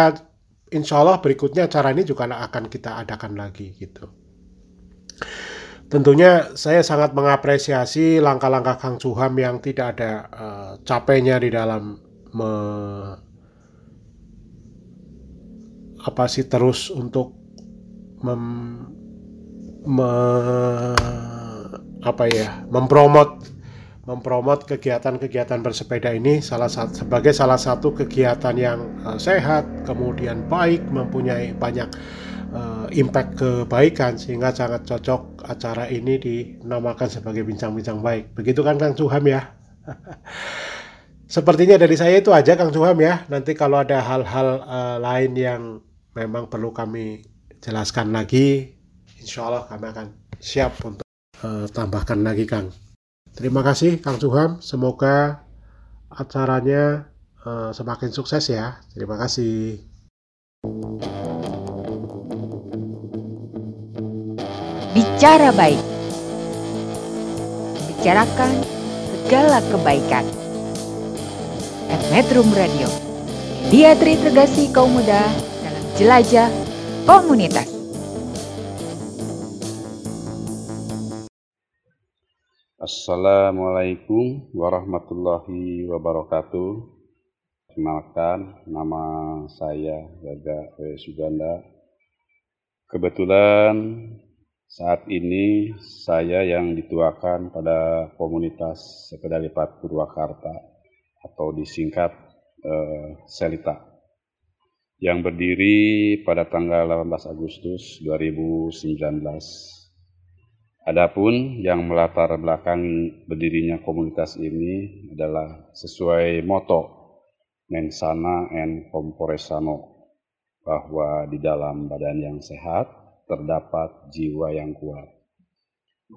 insya Allah berikutnya acara ini juga akan kita adakan lagi gitu. Tentunya saya sangat mengapresiasi langkah-langkah Kang Suham yang tidak ada uh, capeknya di dalam me, apa sih terus untuk mem, me, apa ya mempromot mempromot kegiatan-kegiatan bersepeda ini salah satu sebagai salah satu kegiatan yang uh, sehat kemudian baik mempunyai banyak uh, impact kebaikan sehingga sangat cocok acara ini dinamakan sebagai bincang-bincang baik. Begitu kan Kang Suham ya? [LAUGHS] Sepertinya dari saya itu aja Kang Suham ya. Nanti kalau ada hal-hal uh, lain yang memang perlu kami jelaskan lagi, insya Allah kami akan siap untuk uh, tambahkan lagi Kang. Terima kasih Kang Suham. Semoga acaranya uh, semakin sukses ya. Terima kasih.
Bicara baik. Bicarakan segala kebaikan. Metro Radio. Dia terintegrasi kaum muda dalam jelajah komunitas.
Assalamualaikum warahmatullahi wabarakatuh. Kenalkan, nama saya Gaga Suganda. Kebetulan saat ini saya yang dituakan pada komunitas sepeda lipat Purwakarta atau disingkat eh, Selita yang berdiri pada tanggal 18 Agustus 2019. Adapun yang melatar belakang berdirinya komunitas ini adalah sesuai moto Mensana and Comporesano bahwa di dalam badan yang sehat terdapat jiwa yang kuat.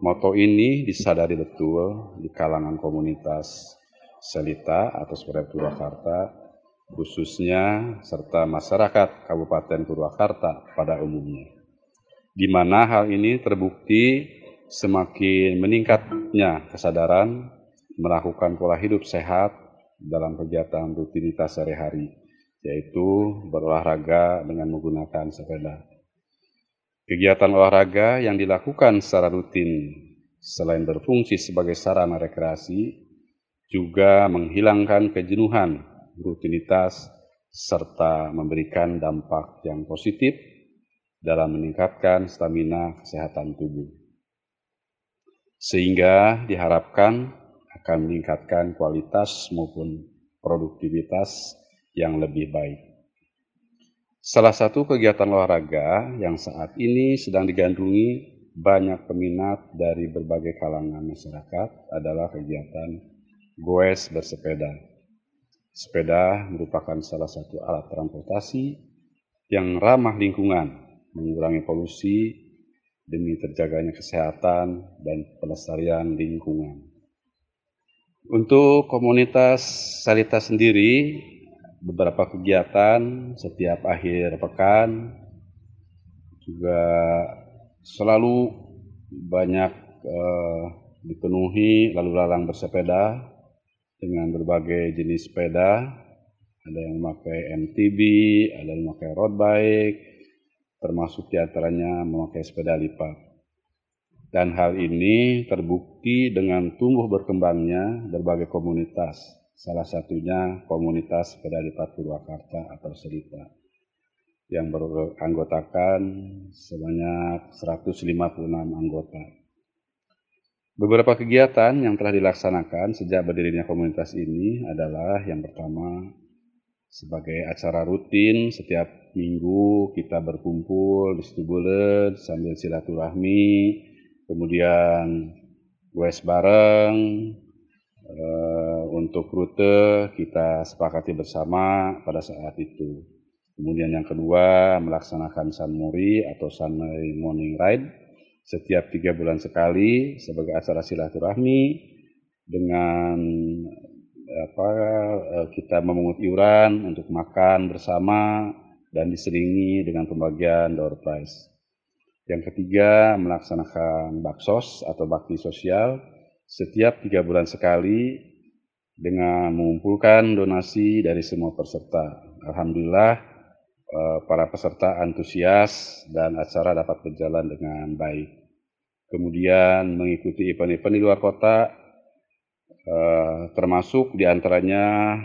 Moto ini disadari betul di kalangan komunitas Selita atau Sepeda Purwakarta, khususnya serta masyarakat Kabupaten Purwakarta pada umumnya. Di mana hal ini terbukti semakin meningkatnya kesadaran melakukan pola hidup sehat dalam kegiatan rutinitas sehari-hari, yaitu berolahraga dengan menggunakan sepeda. Kegiatan olahraga yang dilakukan secara rutin selain berfungsi sebagai sarana rekreasi, juga menghilangkan kejenuhan, rutinitas, serta memberikan dampak yang positif dalam meningkatkan stamina kesehatan tubuh. Sehingga diharapkan akan meningkatkan kualitas maupun produktivitas yang lebih baik. Salah satu kegiatan olahraga yang saat ini sedang digandrungi banyak peminat dari berbagai kalangan masyarakat adalah kegiatan goes bersepeda. Sepeda merupakan salah satu alat transportasi yang ramah lingkungan, mengurangi polusi demi terjaganya kesehatan dan pelestarian lingkungan. Untuk komunitas Salita sendiri, beberapa kegiatan setiap akhir pekan juga selalu banyak uh, dipenuhi lalu lalang bersepeda dengan berbagai jenis sepeda ada yang memakai MTB ada yang memakai road bike termasuk di antaranya memakai sepeda lipat dan hal ini terbukti dengan tumbuh berkembangnya berbagai komunitas Salah satunya komunitas sepeda lipat Purwakarta atau Selita yang beranggotakan sebanyak 156 anggota. Beberapa kegiatan yang telah dilaksanakan sejak berdirinya komunitas ini adalah yang pertama sebagai acara rutin setiap minggu kita berkumpul di situ bulet sambil silaturahmi, kemudian wes bareng, Eh, untuk rute kita sepakati bersama pada saat itu. Kemudian yang kedua melaksanakan Sunmori atau Sunday Morning Ride setiap tiga bulan sekali sebagai acara silaturahmi dengan apa eh, kita memungut iuran untuk makan bersama dan diselingi dengan pembagian door prize. Yang ketiga, melaksanakan baksos atau bakti sosial setiap tiga bulan sekali dengan mengumpulkan donasi dari semua peserta. Alhamdulillah, eh, para peserta antusias dan acara dapat berjalan dengan baik. Kemudian mengikuti event-event di luar kota, eh, termasuk di antaranya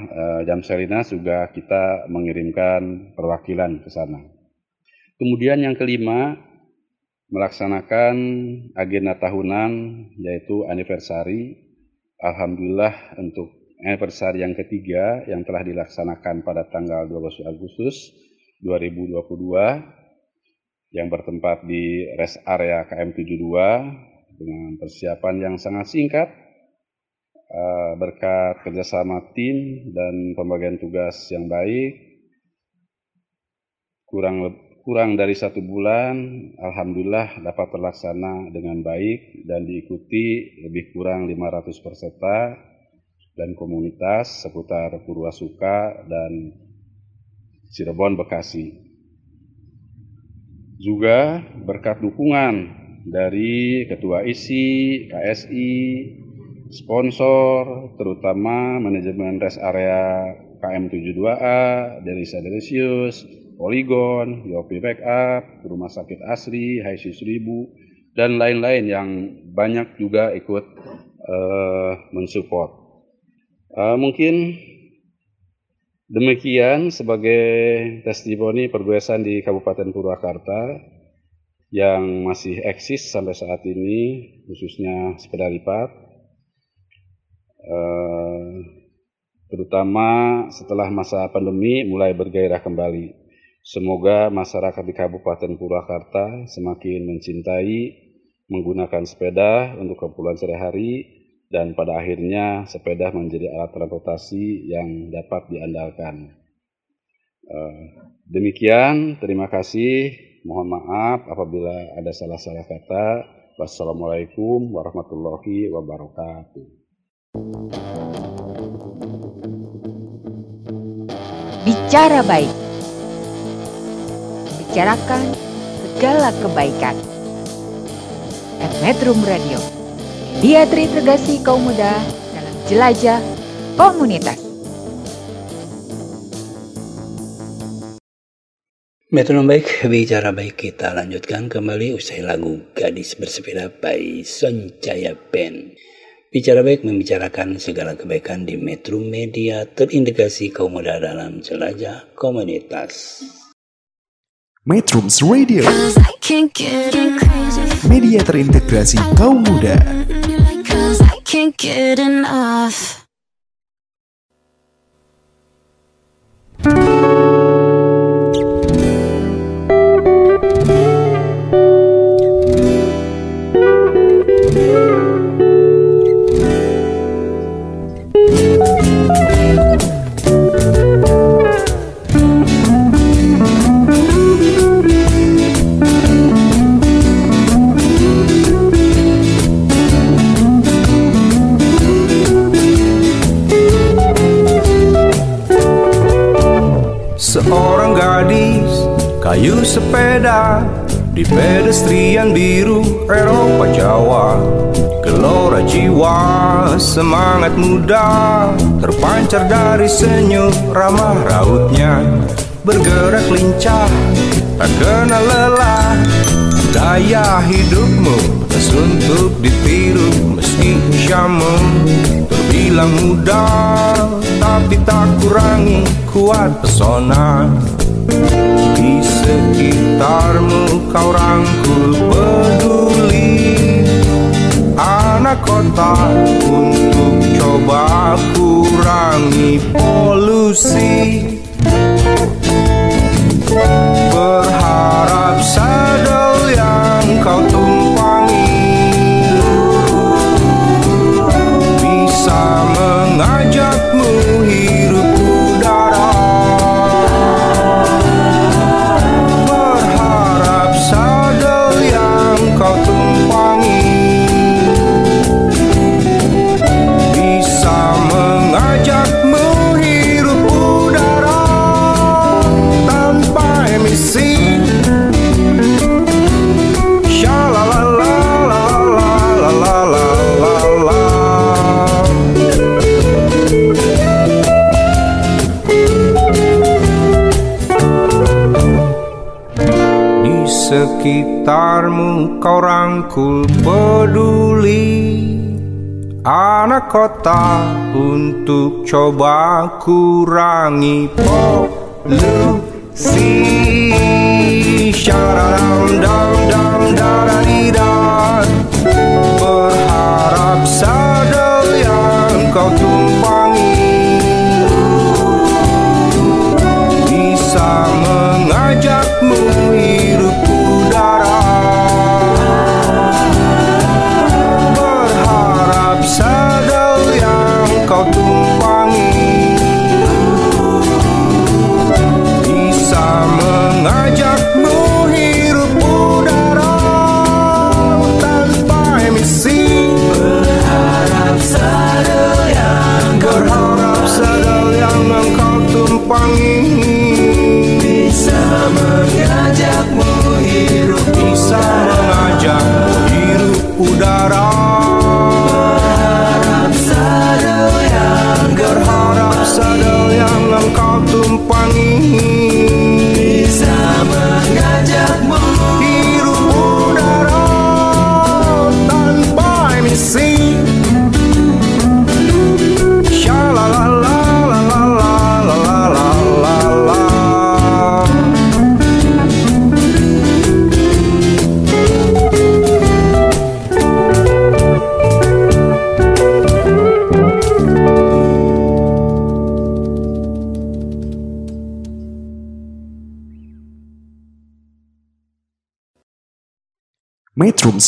eh, Jam Selina juga kita mengirimkan perwakilan ke sana. Kemudian yang kelima, melaksanakan agenda tahunan yaitu anniversary. Alhamdulillah untuk anniversary yang ketiga yang telah dilaksanakan pada tanggal 12 Agustus 2022 yang bertempat di rest area KM72 dengan persiapan yang sangat singkat uh, berkat kerjasama tim dan pembagian tugas yang baik kurang kurang dari satu bulan Alhamdulillah dapat terlaksana dengan baik dan diikuti lebih kurang 500 peserta dan komunitas seputar Purwasuka dan Cirebon Bekasi. Juga berkat dukungan dari Ketua ISI, KSI, sponsor, terutama manajemen rest area KM72A, Delisa Delisius, Polygon, Yopi Backup, Rumah Sakit Asri, HIC 1000, dan lain-lain yang banyak juga ikut uh, mensupport. Uh, mungkin Demikian sebagai testimoni perguesan di Kabupaten Purwakarta yang masih eksis sampai saat ini, khususnya sepeda lipat, terutama setelah masa pandemi mulai bergairah kembali. Semoga masyarakat di Kabupaten Purwakarta semakin mencintai menggunakan sepeda untuk keperluan sehari-hari dan pada akhirnya sepeda menjadi alat transportasi yang dapat diandalkan. Eh, demikian, terima kasih. Mohon maaf apabila ada salah-salah kata. Wassalamualaikum warahmatullahi wabarakatuh.
Bicara baik. Bicarakan segala kebaikan. Metro Radio dia terintegrasi kaum muda dalam jelajah komunitas.
Metronom baik, bicara baik kita lanjutkan kembali usai lagu Gadis Bersepeda by Soncaya Band. Bicara baik membicarakan segala kebaikan di Metro Media terintegrasi kaum muda dalam jelajah komunitas.
Metrums Radio. Media terintegrasi kaum muda.
Can't get
sepeda di pedestrian biru Eropa Jawa. Gelora jiwa semangat muda Terpancar dari senyum ramah rautnya. Bergerak lincah tak kenal lelah Daya hidupmu tak untuk ditiru. Meski usiamu terbilang muda Tapi tak kurangi kuat pesona di sekitarmu kau rangkul peduli. Anak kota untuk coba kurangi polusi. Berharap sadel yang kau sekitarmu kau rangkul peduli. Anak kota untuk coba kurangi polusi. Syaradam dam dam daradidam Berharap sadel yang kau tumpangi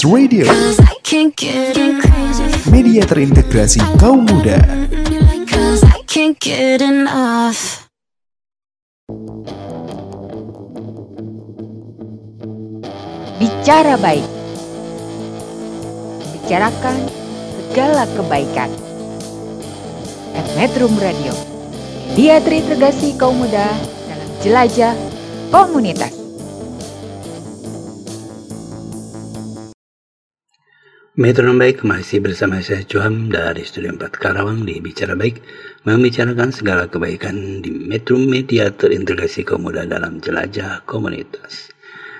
Radio, media terintegrasi kaum muda.
Cause I can't get enough
Bicara baik. Bicarakan segala kebaikan. At Metrum Radio. Media terintegrasi kaum muda dalam jelajah komunitas.
Metronom Baik masih bersama saya Cuam dari Studio 4 Karawang di Bicara Baik membicarakan segala kebaikan di Metro Media terintegrasi kaum dalam jelajah komunitas.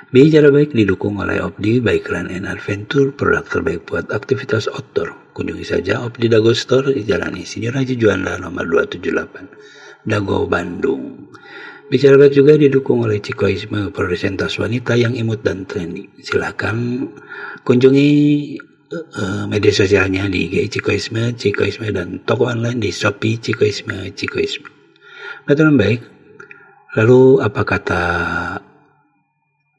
Bicara Baik didukung oleh Opdi Baik Run and Adventure, produk terbaik buat aktivitas outdoor. Kunjungi saja Opdi Dago Store di Jalan Insinyur Haji Juanda nomor 278, Dago, Bandung. Bicara Baik juga didukung oleh Cikoisme, produsen tas wanita yang imut dan trendy. Silahkan kunjungi eh, media sosialnya di IG Cikoisme, Cikoisme dan toko online di Shopee Cikoisme, Cikoisme. Metron baik. Lalu apa kata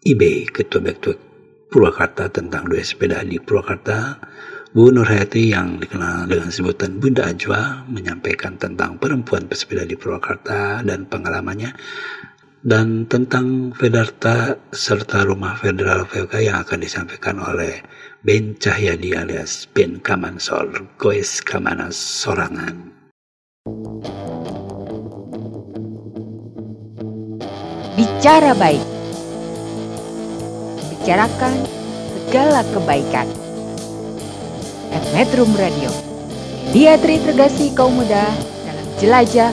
IB Ketua Bektuak Purwakarta tentang dua sepeda di Purwakarta? Bu Nurhayati yang dikenal dengan sebutan Bunda Ajwa menyampaikan tentang perempuan pesepeda di Purwakarta dan pengalamannya dan tentang Fedarta serta rumah federal VK yang akan disampaikan oleh Ben Cahyadi alias Ben Kamansor Goes Kamanas Sorangan.
Bicara baik. Bicarakan segala kebaikan. At Metrum Radio. Media terintegrasi kaum muda dalam jelajah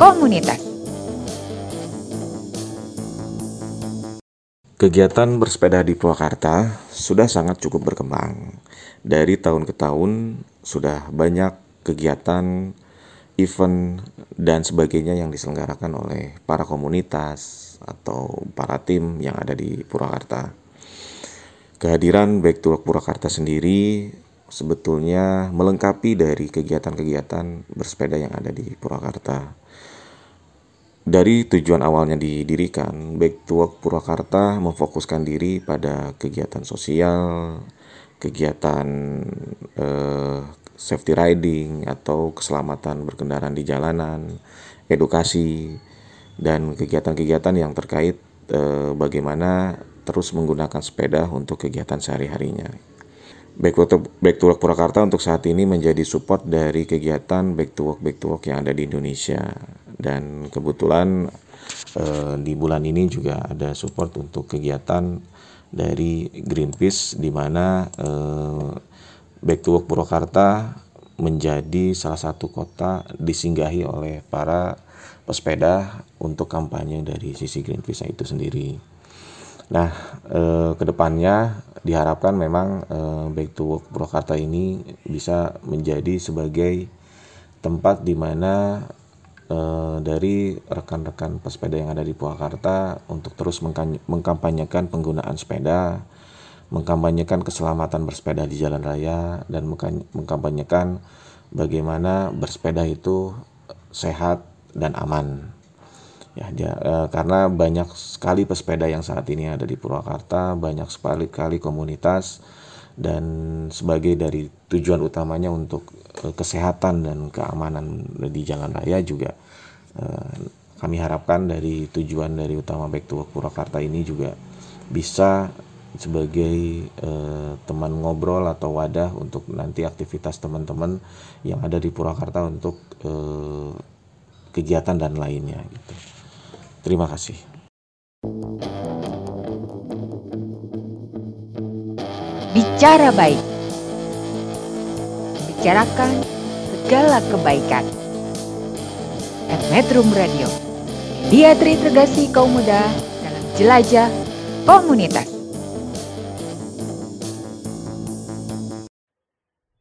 komunitas.
Kegiatan bersepeda di Purwakarta sudah sangat cukup berkembang. Dari tahun ke tahun sudah banyak kegiatan, event, dan sebagainya yang diselenggarakan oleh para komunitas atau para tim yang ada di Purwakarta. Kehadiran Back to Work Purwakarta sendiri sebetulnya melengkapi dari kegiatan-kegiatan bersepeda yang ada di Purwakarta. Dari tujuan awalnya didirikan, Back to Work Purwakarta memfokuskan diri pada kegiatan sosial, kegiatan eh, safety riding atau keselamatan berkendaraan di jalanan, edukasi, dan kegiatan-kegiatan yang terkait eh, bagaimana terus menggunakan sepeda untuk kegiatan sehari-harinya. Back to, Back to Work Purwakarta untuk saat ini menjadi support dari kegiatan Back to Work Back to Work yang ada di Indonesia dan kebetulan eh, di bulan ini juga ada support untuk kegiatan dari Greenpeace di mana eh, Back to Work Purwakarta menjadi salah satu kota disinggahi oleh para pesepeda untuk kampanye dari sisi Greenpeace itu sendiri. Nah, eh, ke depannya diharapkan memang eh, Back to Work Purwakarta ini bisa menjadi sebagai tempat di mana eh, dari rekan-rekan pesepeda yang ada di Purwakarta untuk terus mengkampanyekan penggunaan sepeda, mengkampanyekan keselamatan bersepeda di jalan raya dan mengkampanyekan bagaimana bersepeda itu sehat dan aman. Ya, eh, karena banyak sekali pesepeda yang saat ini ada di Purwakarta, banyak sekali kali komunitas dan sebagai dari tujuan utamanya untuk eh, kesehatan dan keamanan di jalan raya juga eh, kami harapkan dari tujuan dari utama Back to Work Purwakarta ini juga bisa sebagai eh, teman ngobrol atau wadah untuk nanti aktivitas teman-teman yang ada di Purwakarta untuk eh, kegiatan dan lainnya gitu. Terima kasih.
Bicara baik. Bicarakan segala kebaikan. At Metro Radio. Dia terintegrasi kaum muda dalam jelajah komunitas.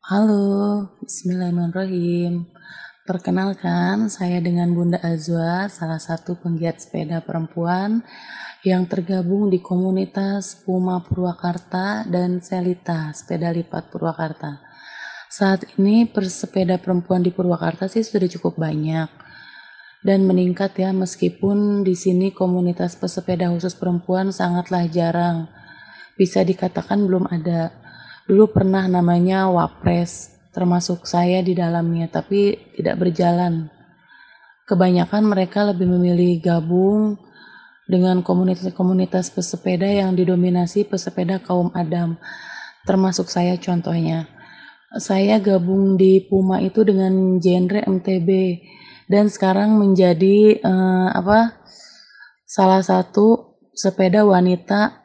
Halo, Bismillahirrahmanirrahim. Perkenalkan, saya dengan Bunda Azwa, salah satu penggiat sepeda perempuan yang tergabung di komunitas Puma Purwakarta dan Selita Sepeda Lipat Purwakarta. Saat ini persepeda perempuan di Purwakarta sih sudah cukup banyak dan meningkat ya meskipun di sini komunitas pesepeda khusus perempuan sangatlah jarang. Bisa dikatakan belum ada. Dulu pernah namanya Wapres, termasuk saya di dalamnya, tapi tidak berjalan. Kebanyakan mereka lebih memilih gabung dengan komunitas-komunitas pesepeda yang didominasi pesepeda kaum Adam, termasuk saya contohnya. Saya gabung di Puma itu dengan genre MTB dan sekarang menjadi uh, apa salah satu sepeda wanita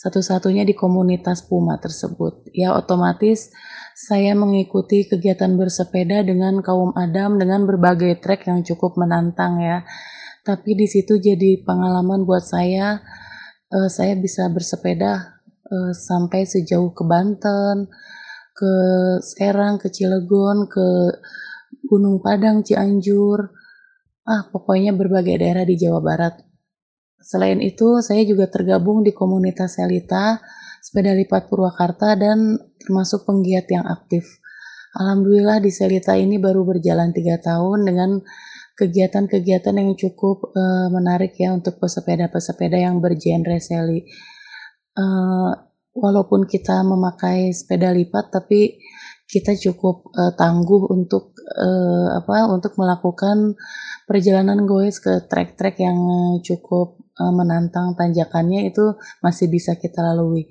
satu-satunya di komunitas Puma tersebut. Ya otomatis saya mengikuti kegiatan bersepeda dengan kaum Adam dengan berbagai trek yang cukup menantang ya. Tapi di situ jadi pengalaman buat saya. Uh, saya bisa bersepeda uh, sampai sejauh ke Banten, ke Serang, ke Cilegon, ke Gunung Padang, Cianjur. Ah, pokoknya berbagai daerah di Jawa Barat. Selain itu, saya juga tergabung di komunitas Selita sepeda lipat Purwakarta dan termasuk penggiat yang aktif. Alhamdulillah di Selita ini baru berjalan tiga tahun dengan kegiatan-kegiatan yang cukup uh, menarik ya untuk pesepeda-pesepeda yang bergenre seli. Uh, walaupun kita memakai sepeda lipat, tapi kita cukup uh, tangguh untuk uh, apa untuk melakukan perjalanan goes ke trek-trek yang cukup uh, menantang tanjakannya itu masih bisa kita lalui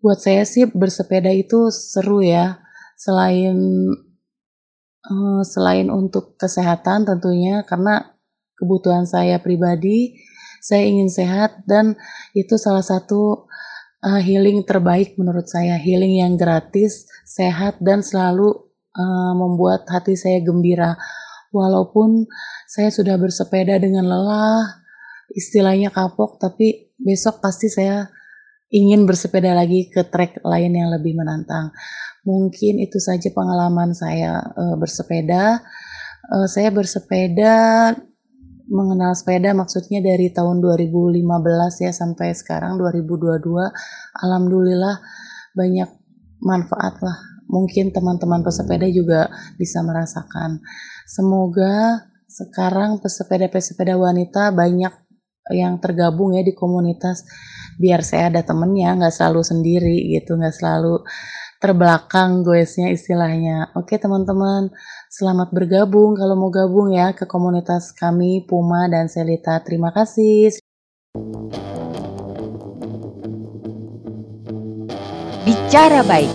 buat saya sih bersepeda itu seru ya. Selain uh, selain untuk kesehatan tentunya karena kebutuhan saya pribadi, saya ingin sehat dan itu salah satu uh, healing terbaik menurut saya. Healing yang gratis, sehat dan selalu uh, membuat hati saya gembira. Walaupun saya sudah bersepeda dengan lelah, istilahnya kapok, tapi besok pasti saya ingin bersepeda lagi ke trek lain yang lebih menantang. Mungkin itu saja pengalaman saya uh, bersepeda. Uh, saya bersepeda mengenal sepeda maksudnya dari tahun 2015 ya sampai sekarang 2022. Alhamdulillah banyak manfaat lah. Mungkin teman-teman pesepeda juga bisa merasakan. Semoga sekarang pesepeda-pesepeda wanita banyak yang tergabung ya di komunitas biar saya ada temennya nggak selalu sendiri gitu nggak selalu terbelakang goesnya istilahnya. Oke teman-teman selamat bergabung kalau mau gabung ya ke komunitas kami Puma dan Selita. Terima kasih.
Bicara baik.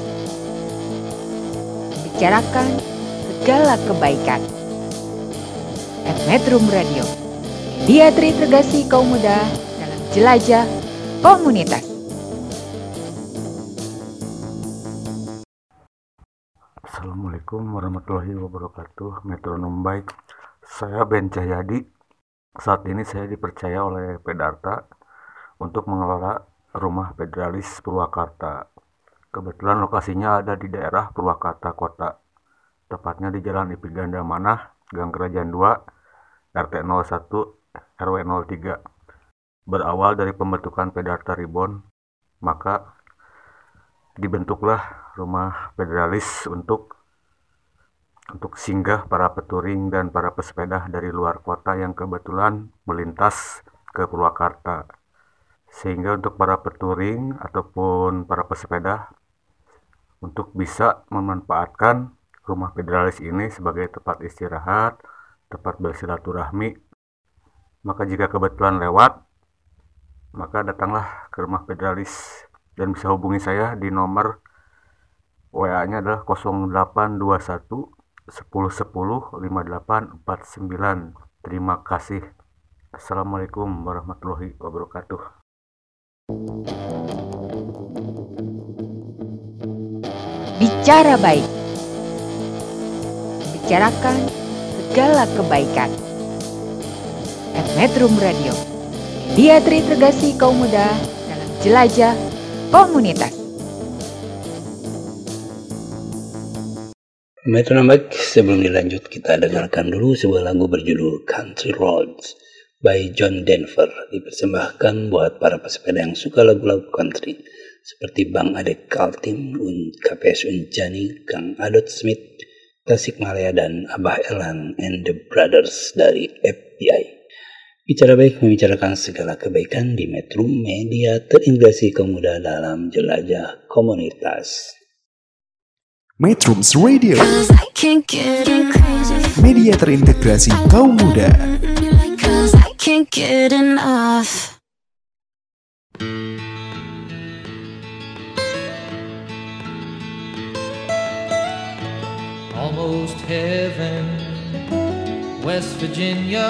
Bicarakan segala kebaikan. At Metro Radio dia terintegrasi kaum muda dalam jelajah komunitas.
Assalamualaikum warahmatullahi wabarakatuh Metronom baik Saya Ben Cahyadi Saat ini saya dipercaya oleh Pedarta
untuk mengelola rumah federalis Purwakarta. Kebetulan lokasinya ada di daerah Purwakarta Kota, tepatnya di Jalan Ipi Ganda Manah, Gang Kerajaan 2, RT 01, RW 03. Berawal dari pembentukan Pedarta Ribon, maka dibentuklah rumah federalis untuk untuk singgah para peturing dan para pesepeda dari luar kota yang kebetulan melintas ke Purwakarta. Sehingga untuk para peturing ataupun para pesepeda untuk bisa memanfaatkan rumah federalis ini sebagai tempat istirahat, tempat bersilaturahmi. Maka jika kebetulan lewat, maka datanglah ke rumah federalis dan bisa hubungi saya di nomor WA-nya adalah 0821 1010 5849. Terima kasih. Assalamualaikum warahmatullahi wabarakatuh.
Bicara baik. Bicarakan segala kebaikan. At Metro Radio. Dia terintegrasi kaum muda dalam jelajah komunitas.
Baik, sebelum dilanjut kita dengarkan dulu sebuah lagu berjudul Country Roads by John Denver dipersembahkan buat para pesepeda yang suka lagu-lagu country seperti Bang Ade Kaltim, Un KPS Unjani, Kang Adot Smith, Tasik Malaya dan Abah Elan and the Brothers dari FBI. Bicara baik membicarakan segala kebaikan di Metro Media terintegrasi kaum muda dalam jelajah komunitas.
Metrums Radio Media terintegrasi kaum muda.
Almost heaven, West Virginia,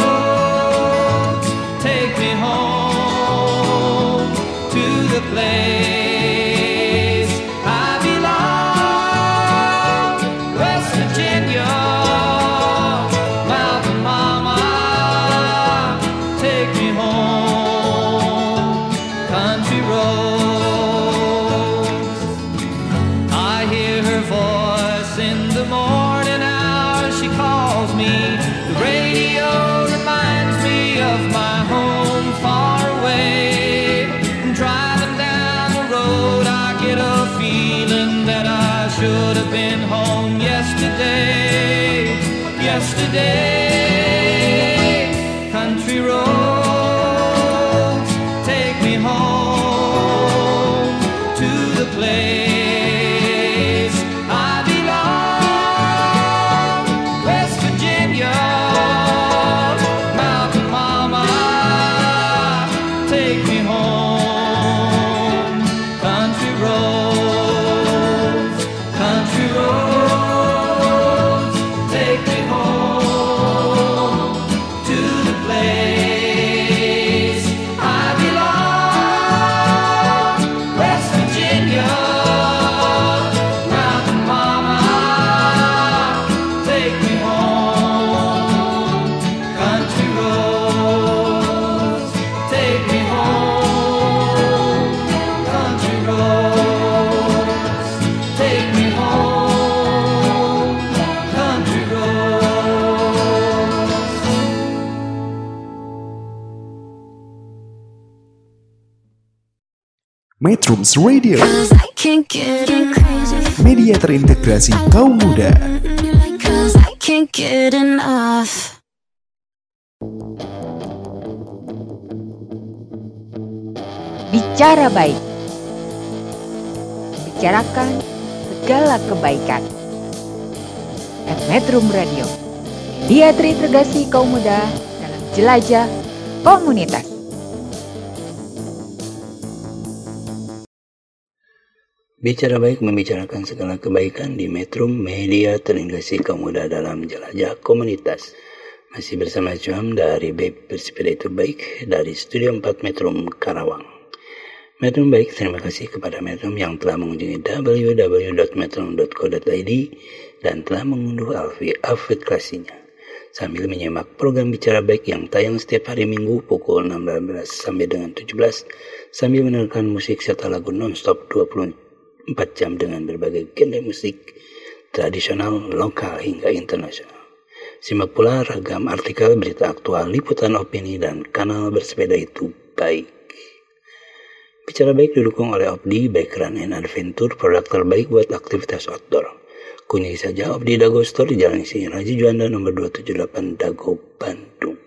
Metrums Radio,
Cause I can't get enough.
media terintegrasi kaum muda.
Cause I can't get enough.
Bicara baik. Bicarakan segala kebaikan. At Metrum Radio. Dia terintegrasi kaum muda dalam jelajah komunitas.
Bicara baik membicarakan segala kebaikan di Metrum Media terintegrasi kaum muda dalam jelajah komunitas. Masih bersama Cuam dari Babe Bersepeda Itu Baik dari Studio 4 Metrum Karawang. Metrum Baik, terima kasih kepada Metrum yang telah mengunjungi www.metrum.co.id dan telah mengunduh Alfi outfit klasenya. Sambil menyimak program Bicara Baik yang tayang setiap hari Minggu pukul 16 sampai dengan 17 sambil mendengarkan musik serta lagu non-stop 24 jam dengan berbagai genre musik tradisional, lokal hingga internasional. Simak pula ragam artikel berita aktual, liputan opini, dan kanal bersepeda itu baik. Bicara baik didukung oleh Opdi, Bike Run and Adventure, produk terbaik buat aktivitas outdoor. Kunjungi saja Opdi Dago Store di Jalan Isi Raji Juanda nomor 278 Dago, Bandung.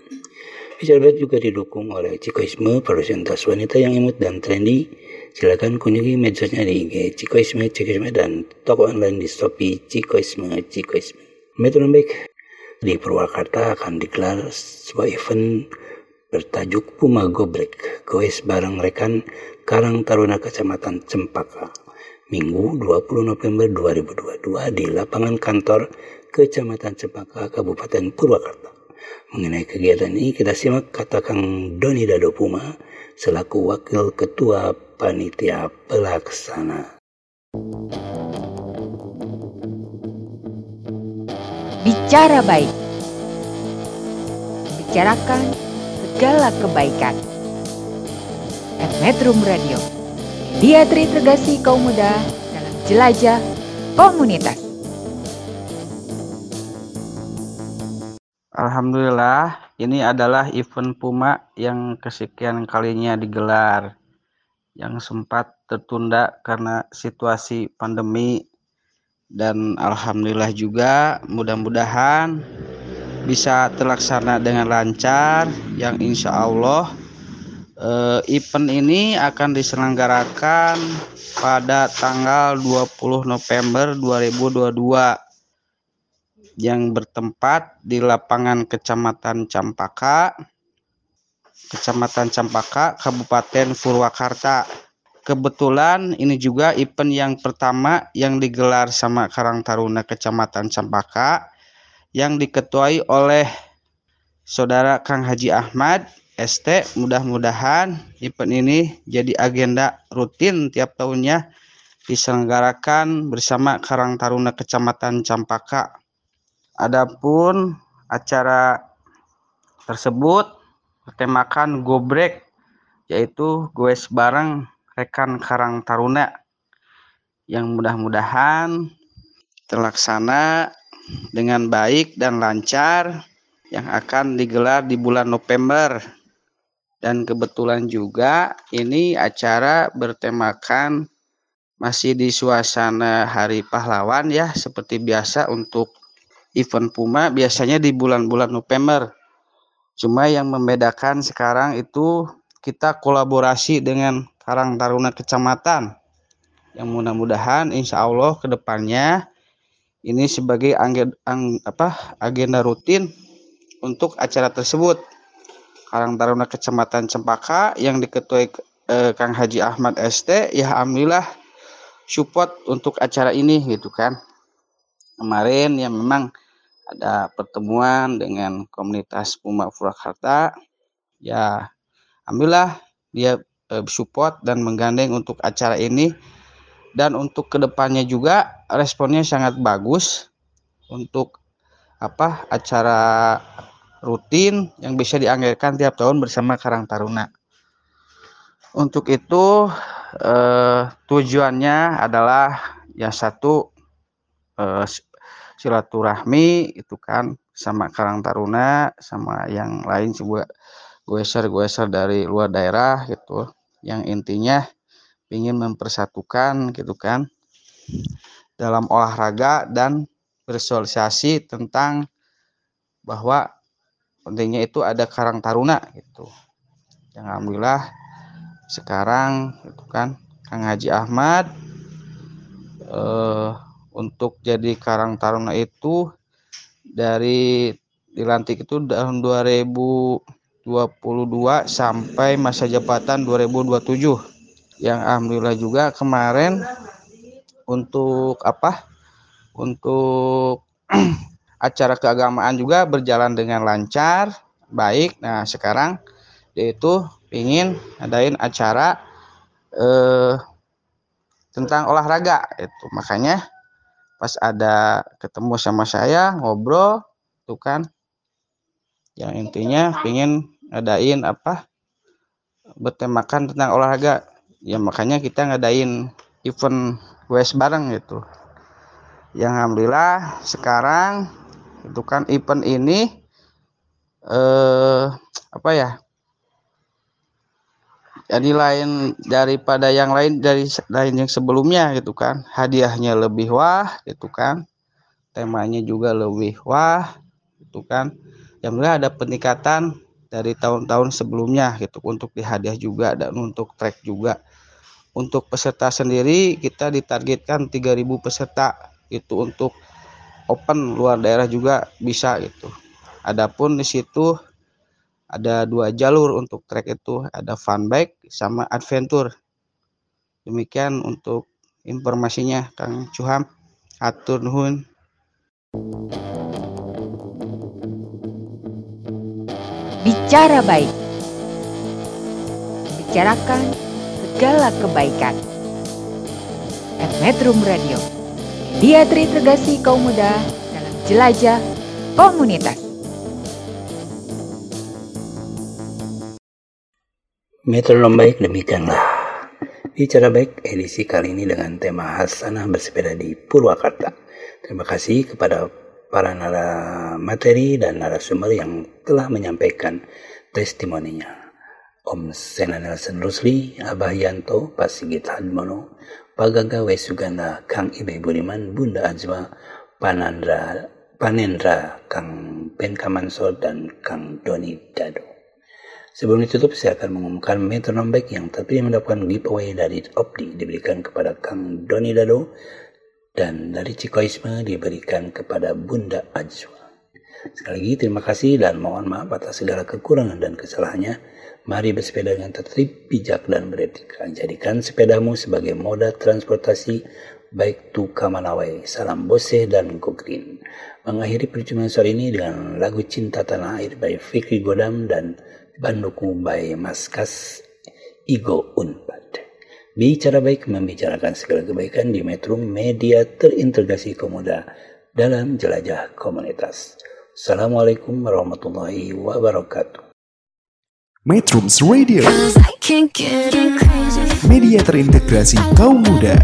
Bicara baik juga didukung oleh Cikoisme, produsen tas wanita yang imut dan trendy. Silakan kunjungi medsosnya di IG Cikoisme, Cikoisme, dan toko online di Shopee Cikoisme, Cikoisme. Metro Baik. Di Purwakarta akan digelar sebuah event bertajuk Puma Gobrek Goes bareng rekan Karang Taruna Kecamatan Cempaka. Minggu 20 November 2022 di lapangan kantor Kecamatan Cempaka Kabupaten Purwakarta. Mengenai kegiatan ini kita simak kata Kang Doni Dado Puma selaku Wakil Ketua Panitia Pelaksana
Bicara baik. Bicarakan segala kebaikan. At Metrum Radio. Dia terintegrasi kaum muda dalam jelajah komunitas.
Alhamdulillah, ini adalah event Puma yang kesekian kalinya digelar, yang sempat tertunda karena situasi pandemi. Dan alhamdulillah juga mudah-mudahan bisa terlaksana dengan lancar yang insya Allah eh, event ini akan diselenggarakan pada tanggal 20 November 2022 yang bertempat di lapangan Kecamatan Campaka Kecamatan Campaka Kabupaten Purwakarta kebetulan ini juga event yang pertama yang digelar sama Karang Taruna Kecamatan Campaka yang diketuai oleh Saudara Kang Haji Ahmad ST. Mudah-mudahan event ini jadi agenda rutin tiap tahunnya diselenggarakan bersama Karang Taruna Kecamatan Campaka. Adapun acara tersebut bertemakan gobrek yaitu goes bareng rekan Karang Taruna yang mudah-mudahan terlaksana dengan baik dan lancar yang akan digelar di bulan November. Dan kebetulan juga ini acara bertemakan masih di suasana Hari Pahlawan ya seperti biasa untuk event Puma biasanya di bulan-bulan November. Cuma yang membedakan sekarang itu kita kolaborasi dengan Karang Taruna Kecamatan. Yang mudah-mudahan insya Allah ke depannya ini sebagai agenda rutin untuk acara tersebut. Karang Taruna Kecamatan Cempaka yang diketuai eh, Kang Haji Ahmad ST ya alhamdulillah support untuk acara ini gitu kan. Kemarin ya memang ada pertemuan dengan komunitas Puma Purwakarta ya alhamdulillah dia eh, support dan menggandeng untuk acara ini dan untuk ke depannya juga responnya sangat bagus untuk apa acara rutin yang bisa dianggarkan tiap tahun bersama Karang Taruna. Untuk itu eh, tujuannya adalah yang satu eh, silaturahmi itu kan sama Karang Taruna sama yang lain juga goeser-goeser dari luar daerah gitu yang intinya ingin mempersatukan gitu kan dalam olahraga dan bersosialisasi tentang bahwa pentingnya itu ada Karang Taruna gitu. Yang alhamdulillah sekarang itu kan Kang Haji Ahmad eh, untuk jadi Karang Taruna itu dari dilantik itu tahun 2022 sampai masa jabatan 2027 yang alhamdulillah juga kemarin untuk apa? Untuk [CLEARS THROAT] acara keagamaan juga berjalan dengan lancar baik. Nah sekarang dia itu ingin adain acara eh, tentang olahraga itu. Makanya pas ada ketemu sama saya ngobrol tuh kan. Yang intinya ingin ngadain apa bertemakan tentang olahraga. Ya makanya kita ngadain event West bareng gitu. Yang alhamdulillah sekarang itu kan event ini eh apa ya jadi lain daripada yang lain dari lain yang sebelumnya gitu kan. Hadiahnya lebih wah gitu kan. Temanya juga lebih wah gitu kan. Yang ada peningkatan dari tahun-tahun sebelumnya gitu untuk di hadiah juga dan untuk track juga. Untuk peserta sendiri kita ditargetkan 3000 peserta itu untuk open luar daerah juga bisa gitu. Adapun di situ ada dua jalur untuk trek itu, ada fun bike sama adventure. Demikian untuk informasinya Kang Cuham. Atur nuhun.
Bicara baik. Bicarakan segala kebaikan. At Metro Radio. Dia terintegrasi kaum muda dalam jelajah komunitas.
Metronom baik demikianlah. Bicara baik edisi kali ini dengan tema Hasanah bersepeda di Purwakarta. Terima kasih kepada para nara materi dan narasumber yang telah menyampaikan testimoninya. Om Sena Nelson Rusli, Abah Yanto, Pak Sigit Hadmono, Pak Gaga Wesuganda, Kang Ibe Budiman, Bunda Azwa, Panandra, Panendra, Kang Ben Kamansor, dan Kang Doni Dado. Sebelum ditutup, saya akan mengumumkan metronom baik yang terpilih mendapatkan giveaway dari Opdi diberikan kepada Kang Doni Dado dan dari Cikoisme diberikan kepada Bunda Ajwa. Sekali lagi terima kasih dan mohon maaf atas segala kekurangan dan kesalahannya. Mari bersepeda dengan tertib, bijak, dan beretika. Jadikan sepedamu sebagai moda transportasi baik tu kamanawai. Salam bose dan kukrin. Mengakhiri perjumpaan sore ini dengan lagu Cinta Tanah Air by Fikri Godam dan Banduku by Maskas Igo Unpad. Bicara baik membicarakan segala kebaikan di Metro Media terintegrasi Komoda dalam jelajah komunitas. Assalamualaikum warahmatullahi wabarakatuh.
Metrums Radio Media terintegrasi kaum muda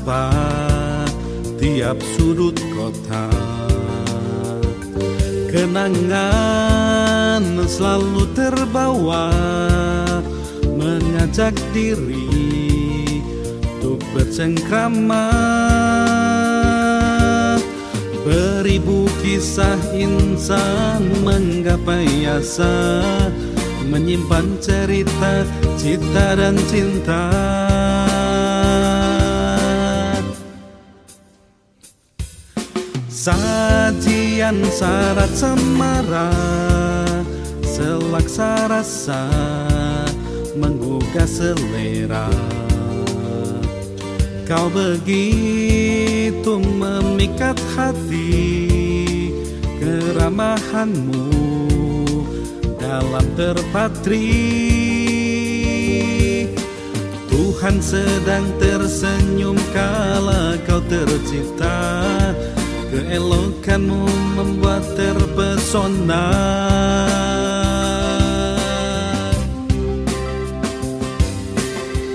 sapa tiap sudut kota. Kenangan selalu terbawa Mengajak diri untuk bercengkrama. Beribu kisah insan menggapai asa Menyimpan cerita, cita dan cinta Syarat semara Selaksa rasa menggugah selera. Kau begitu memikat hati Keramahanmu dalam terpatri. Tuhan sedang tersenyum kala kau tercipta Keelokanmu membuat terpesona.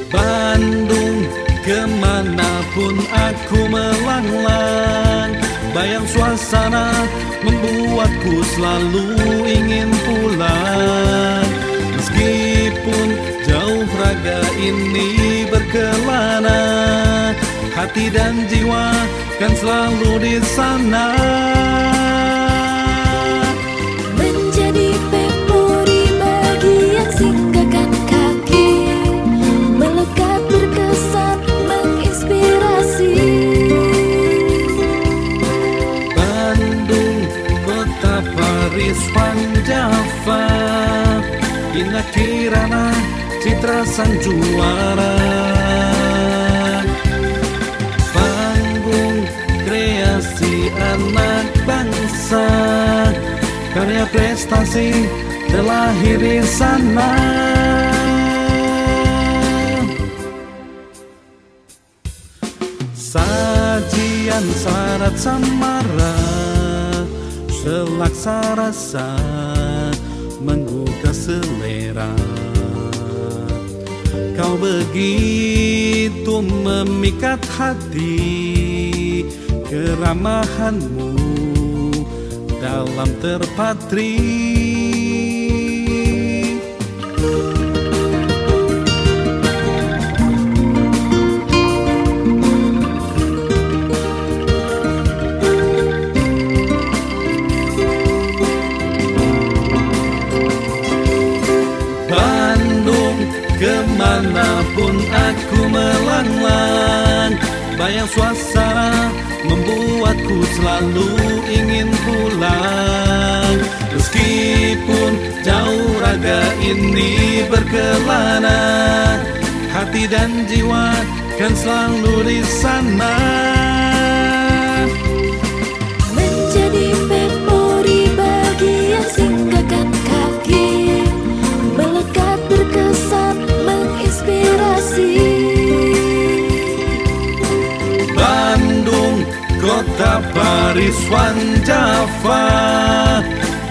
Bandung ke mana pun aku melanglang Bayang suasana membuatku selalu ingin pulang. Meskipun jauh raga ini berkelana Hati dan jiwa kan selalu di sana.
Menjadi memori bagi yang singgahkan kaki. Melekat berkesan menginspirasi.
Bandung, kota Paris, Van Java Indah Kirana, citra sang juara bangsa Karya prestasi terlahir di sana. Sajian syarat samara Selaksa rasa menggugah selera. Kau begitu memikat hati Keramahanmu dalam terpatri. Ke mana pun aku melanglang Bayang suasana membuatku selalu ingin pulang Meskipun jauh raga ini berkelana. Hati dan jiwa kan selalu di sana.
Menjadi memori bagi yang singgahkan kaki. Melekat berkesan menginspirasi.
Bandung, kota Paris, Wan Java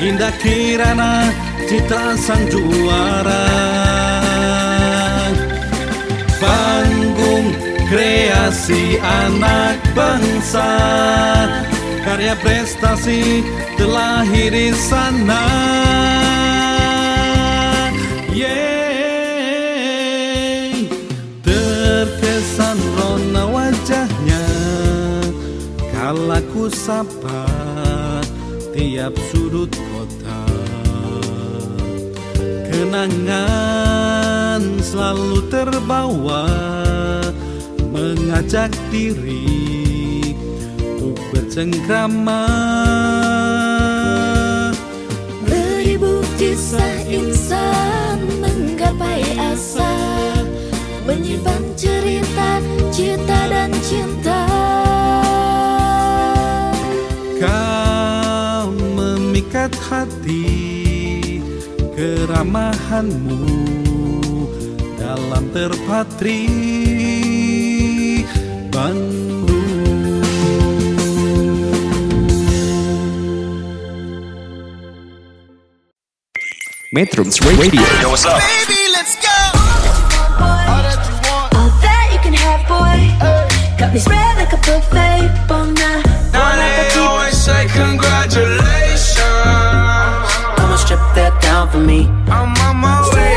Indah Kirana, citra sang juara. Panggung kreasi anak bangsa. Karya prestasi terlahir di sana. Terkesan rona tiap sudut kota. Kenangan selalu terbawa Mengajak diri untuk bercengkrama.
Beribu kisah insan menggapai asa Menyimpan cerita, cita dan cinta
ikat hati keramahanmu dalam terpatri Bandung.
Metrums Radio.
Yo, what's
up? Spread.
For me.
I'm on my way.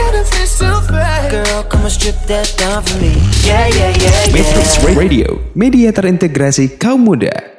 Girl, come on, strip that down for me. Yeah, yeah, yeah,
Matrix
yeah.
Radio, media terintegrasi kaum muda.